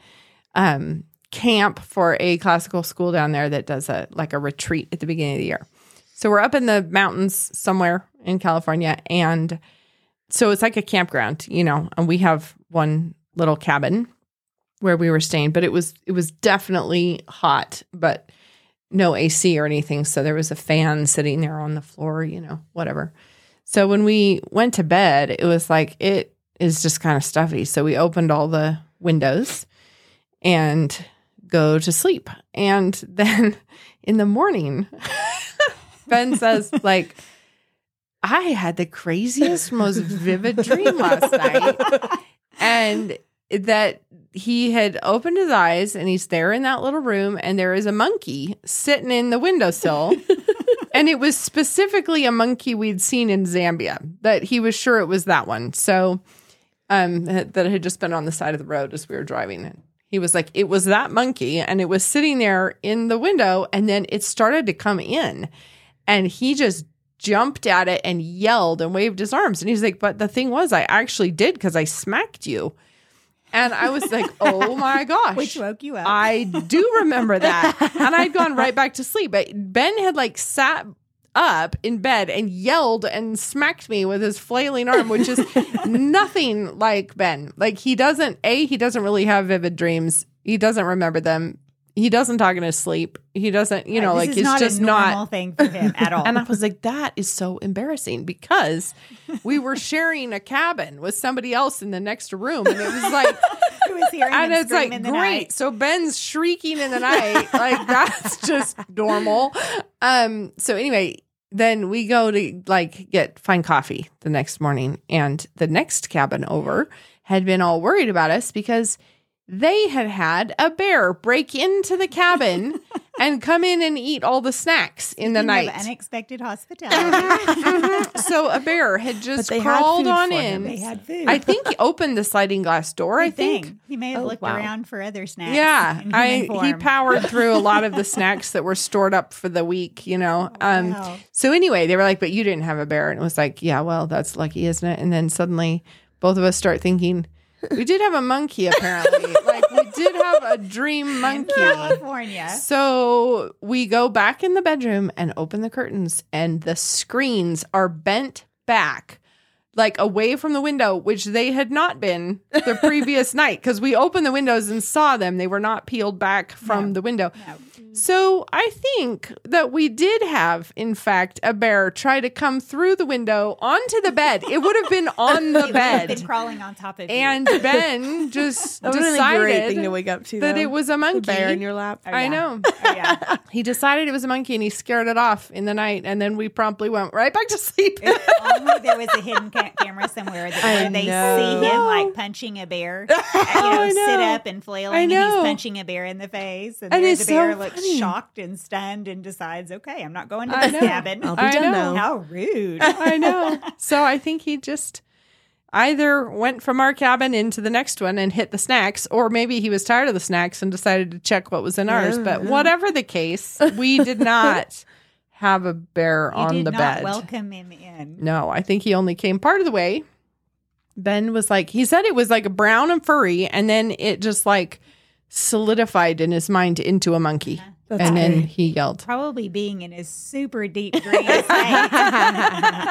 um, camp for a classical school down there that does a like a retreat at the beginning of the year. So we're up in the mountains somewhere in California, and so it's like a campground, you know. And we have one little cabin where we were staying, but it was it was definitely hot, but no AC or anything. So there was a fan sitting there on the floor, you know, whatever. So when we went to bed, it was like it is just kind of stuffy. So we opened all the windows and go to sleep. And then in the morning, Ben says, like, I had the craziest, most vivid dream last night. And that he had opened his eyes and he's there in that little room and there is a monkey sitting in the windowsill. and it was specifically a monkey we'd seen in Zambia that he was sure it was that one. So um that had just been on the side of the road as we were driving. He was like, it was that monkey, and it was sitting there in the window, and then it started to come in, and he just jumped at it and yelled and waved his arms. And he's like, but the thing was, I actually did because I smacked you. And I was like, oh my gosh. Which woke you up. I do remember that. and I'd gone right back to sleep. But Ben had like sat up in bed and yelled and smacked me with his flailing arm, which is nothing like Ben. Like he doesn't, A, he doesn't really have vivid dreams. He doesn't remember them. He doesn't talk in his sleep. He doesn't, you know, This like it's not just not. thing for him at all. And I was like, that is so embarrassing because we were sharing a cabin with somebody else in the next room. And it was like, was hearing and it's like great. night. So Ben's shrieking in the night, like that's just normal. Um. So anyway, then we go to like get find coffee the next morning, and the next cabin over had been all worried about us because they had had a bear break into the cabin and come in and eat all the snacks in the night. unexpected hospitality. So a bear had just they had crawled on in. him. they had food. I think he opened the sliding glass door. I think. he may have Oh, looked wow. around for other snacks. Yeah, I human he powered through a lot of the snacks that were stored up for the week, you know. Um Wow. so anyway, they were like, "But you didn't have a bear." And it was like, "Yeah, well, that's lucky, isn't it?" And then suddenly both of us start thinking, "We did have a monkey apparently. like we did have a dream monkey." California. So we go back in the bedroom and open the curtains, and the screens are bent back, like away from the window, which they had not been the previous night because we opened the windows and saw them. They were not peeled back from No. the window. No. So I think that we did have, in fact, a bear try to come through the window onto the bed. It would have been on the It would have bed. been crawling on top of you. And Ben just That would have great thing to decided wake up to. that though. it was a monkey. the bear in your lap. Oh, I know. Oh, yeah. He decided it was a monkey and he scared it off in the night, and then we promptly went right back to sleep. If only there was a hidden ca- camera somewhere that I where they know. see him like punching a bear, you know, I sit up and flailing, and he's punching a bear in the face, and, And there it's the bear so looks funny. shocked and stunned and decides, "Okay, I'm not going to I this know. cabin." I'll be I done know. How rude! I know. So I think he just either went from our cabin into the next one and hit the snacks, or maybe he was tired of the snacks and decided to check what was in ours. Yeah, But yeah. whatever the case, we did not have a bear You on did the not bed. welcome him in. No, I think he only came part of the way. Ben was like, he said it was like a brown and furry, and then it just like solidified in his mind into a monkey. That's and then he yelled. Probably being in his super deep dream state. I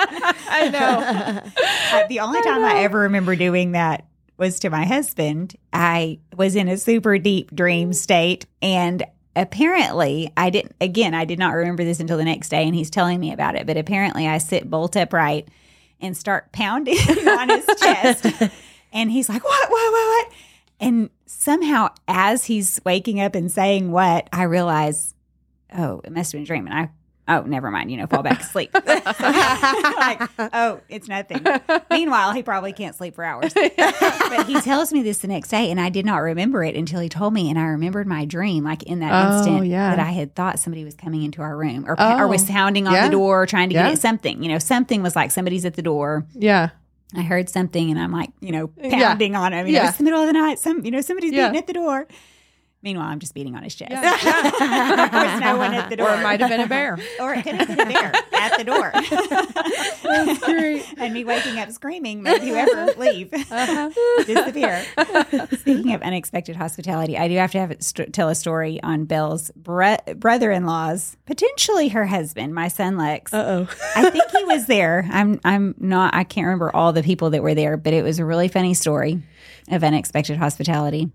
know. Uh, the only time I ever remember doing that was to my husband. I was in a super deep dream state and apparently I didn't again, I did not remember this until the next day and he's telling me about it, but apparently I sit bolt upright and start pounding on his chest. And he's like, "What? What? What? What?" And somehow as he's waking up and saying what, I realize, "Oh, it must have been a dream." And I Oh, never mind. You know, fall back asleep. like, oh, it's nothing. Meanwhile, he probably can't sleep for hours. but he tells me this the next day, and I did not remember it until he told me. And I remembered my dream, like in that Oh, instant, yeah. that I had thought somebody was coming into our room or, or Oh, was sounding on yeah. the door, trying to Yeah. get at something. You know, something was like somebody's at the door. Yeah. I heard something, and I'm like, you know, pounding on him. You know, it's the middle of the night. Some, you know, somebody's beating at the door. Meanwhile, I'm just beating on his chest. Yeah. There's no one at the door. Or it might have been a bear. Or it could have been a bear at the door. That's great. and me waking up screaming, made whoever leave, Uh-huh. disappear. Speaking of unexpected hospitality, I do have to have st- tell a story on Belle's bro- brother-in-law's, potentially her husband, my son Lex. Uh oh. I think he was there. I'm I'm not I can't remember all the people that were there, but it was a really funny story of unexpected hospitality.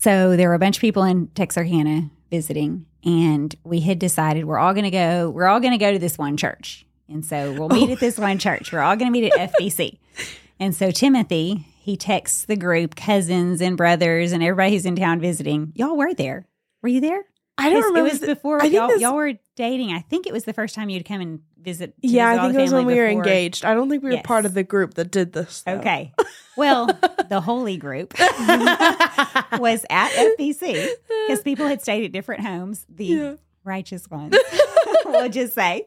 So there were a bunch of people in Texarkana visiting, and we had decided we're all going to go. We're all going to go to this one church, and so we'll meet at this one church. We're all going to meet at FBC. And so Timothy, he texts the group, cousins and brothers, and everybody who's in town visiting. Y'all were there. Were you there? I don't remember. It was before y'all, this- y'all were dating. I think it was the first time you'd come and visit. yeah, visit I think it was when we were engaged. I don't think we were Yes. part of the group that did this. though. Okay. Well, the holy group was at FBC because people had stayed at different homes. The Yeah. righteous ones, we'll just say,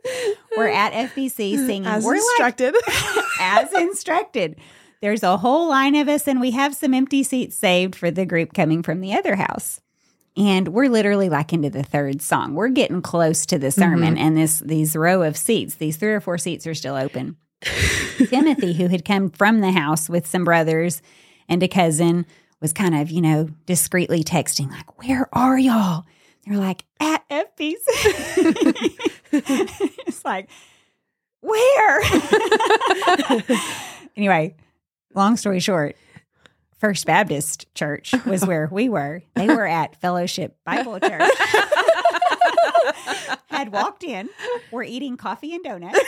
were at FBC singing. As we're instructed. like as instructed. There's a whole line of us, and we have some empty seats saved for the group coming from the other house. And we're literally like into the third song. We're getting close to the sermon, mm-hmm. and this these row of seats, these three or four seats, are still open. Timothy, who had come from the house with some brothers and a cousin, was kind of, you know, discreetly texting, like, Where are y'all? They're like, At FBC. it's like, Where? anyway, long story short, First Baptist Church was where we were. They were at Fellowship Bible Church. Had walked in, were eating coffee and donuts.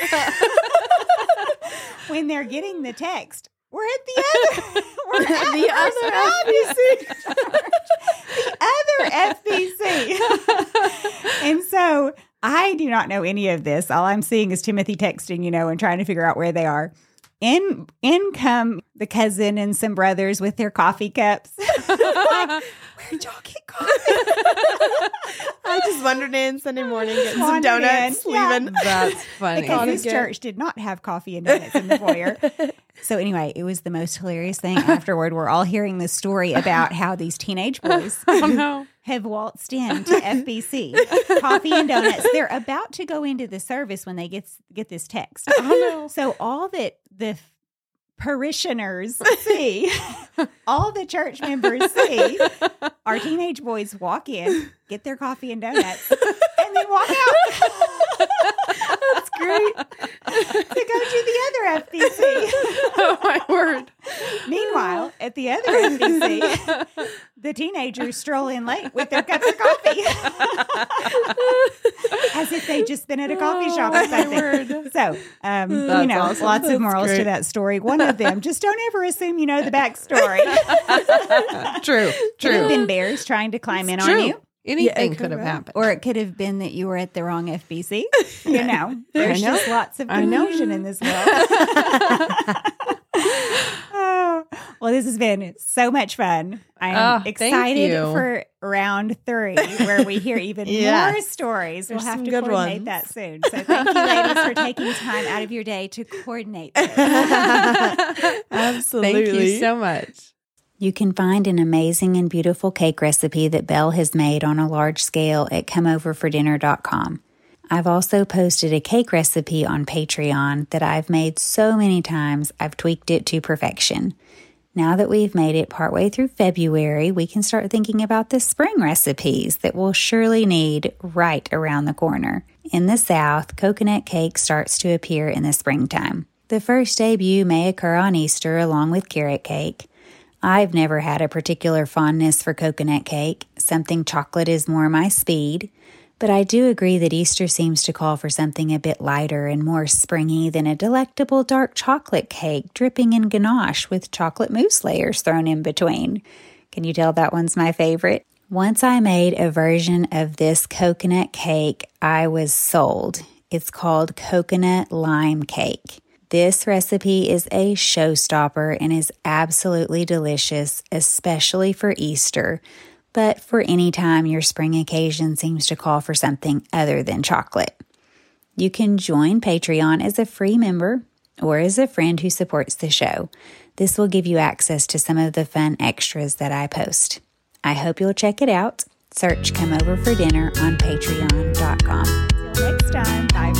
when they're getting the text, we're at the other, we're at The other Church, the other FBC. and so I do not know any of this. All I'm seeing is Timothy texting, you know, and trying to figure out where they are. In in come the cousin and some brothers with their coffee cups. like, where'd y'all get coffee? I just wandered in Sunday morning, getting some donuts, in, yeah. leaving. That's funny. because this church did not have coffee and donuts in the foyer. so anyway, it was the most hilarious thing. Afterward, we're all hearing this story about how these teenage boys oh no. have waltzed in to FBC, coffee and donuts. They're about to go into the service when they get get this text. Oh no. So all that the parishioners see, all the church members see, our teenage boys walk in, get their coffee and donuts, and then walk out. That's great. to go to the other FBC. Oh my word. Meanwhile, at the other FBC, the teenagers stroll in late with their cup of coffee. As if they'd just been at a coffee shop or Oh, something. So, um, you know, awesome. lots of That's morals to that story. One of them, just don't ever assume you know the backstory. True. Could have True. been bears trying to climb in on True. you. Anything it could could have have. happened. Or it could have been that you were at the wrong FBC. You know, there's know. just lots of I know. confusion in this world. oh, well, this has been so much fun. I'm Ah, thank excited for round three, where we hear even Yes. more stories. There's we'll have to good coordinate ones. that soon. So thank you, ladies, for taking time out of your day to coordinate. Absolutely. Thank you so much. You can find an amazing and beautiful cake recipe that Belle has made on a large scale at comeoverfordinner.com. I've also posted a cake recipe on Patreon that I've made so many times I've tweaked it to perfection. Now that we've made it partway through February, we can start thinking about the spring recipes that we'll surely need right around the corner. In the South, coconut cake starts to appear in the springtime. The first debut may occur on Easter along with carrot cake. I've never had a particular fondness for coconut cake. Something chocolate is more my speed. But I do agree that Easter seems to call for something a bit lighter and more springy than a delectable dark chocolate cake dripping in ganache with chocolate mousse layers thrown in between. Can you tell that one's my favorite? Once I made a version of this coconut cake, I was sold. It's called coconut lime cake. This recipe is a showstopper and is absolutely delicious, especially for Easter, but for any time your spring occasion seems to call for something other than chocolate. You can join Patreon as a free member or as a friend who supports the show. This will give you access to some of the fun extras that I post. I hope you'll check it out. Search Come Over for Dinner on patreon.com. Till next time, bye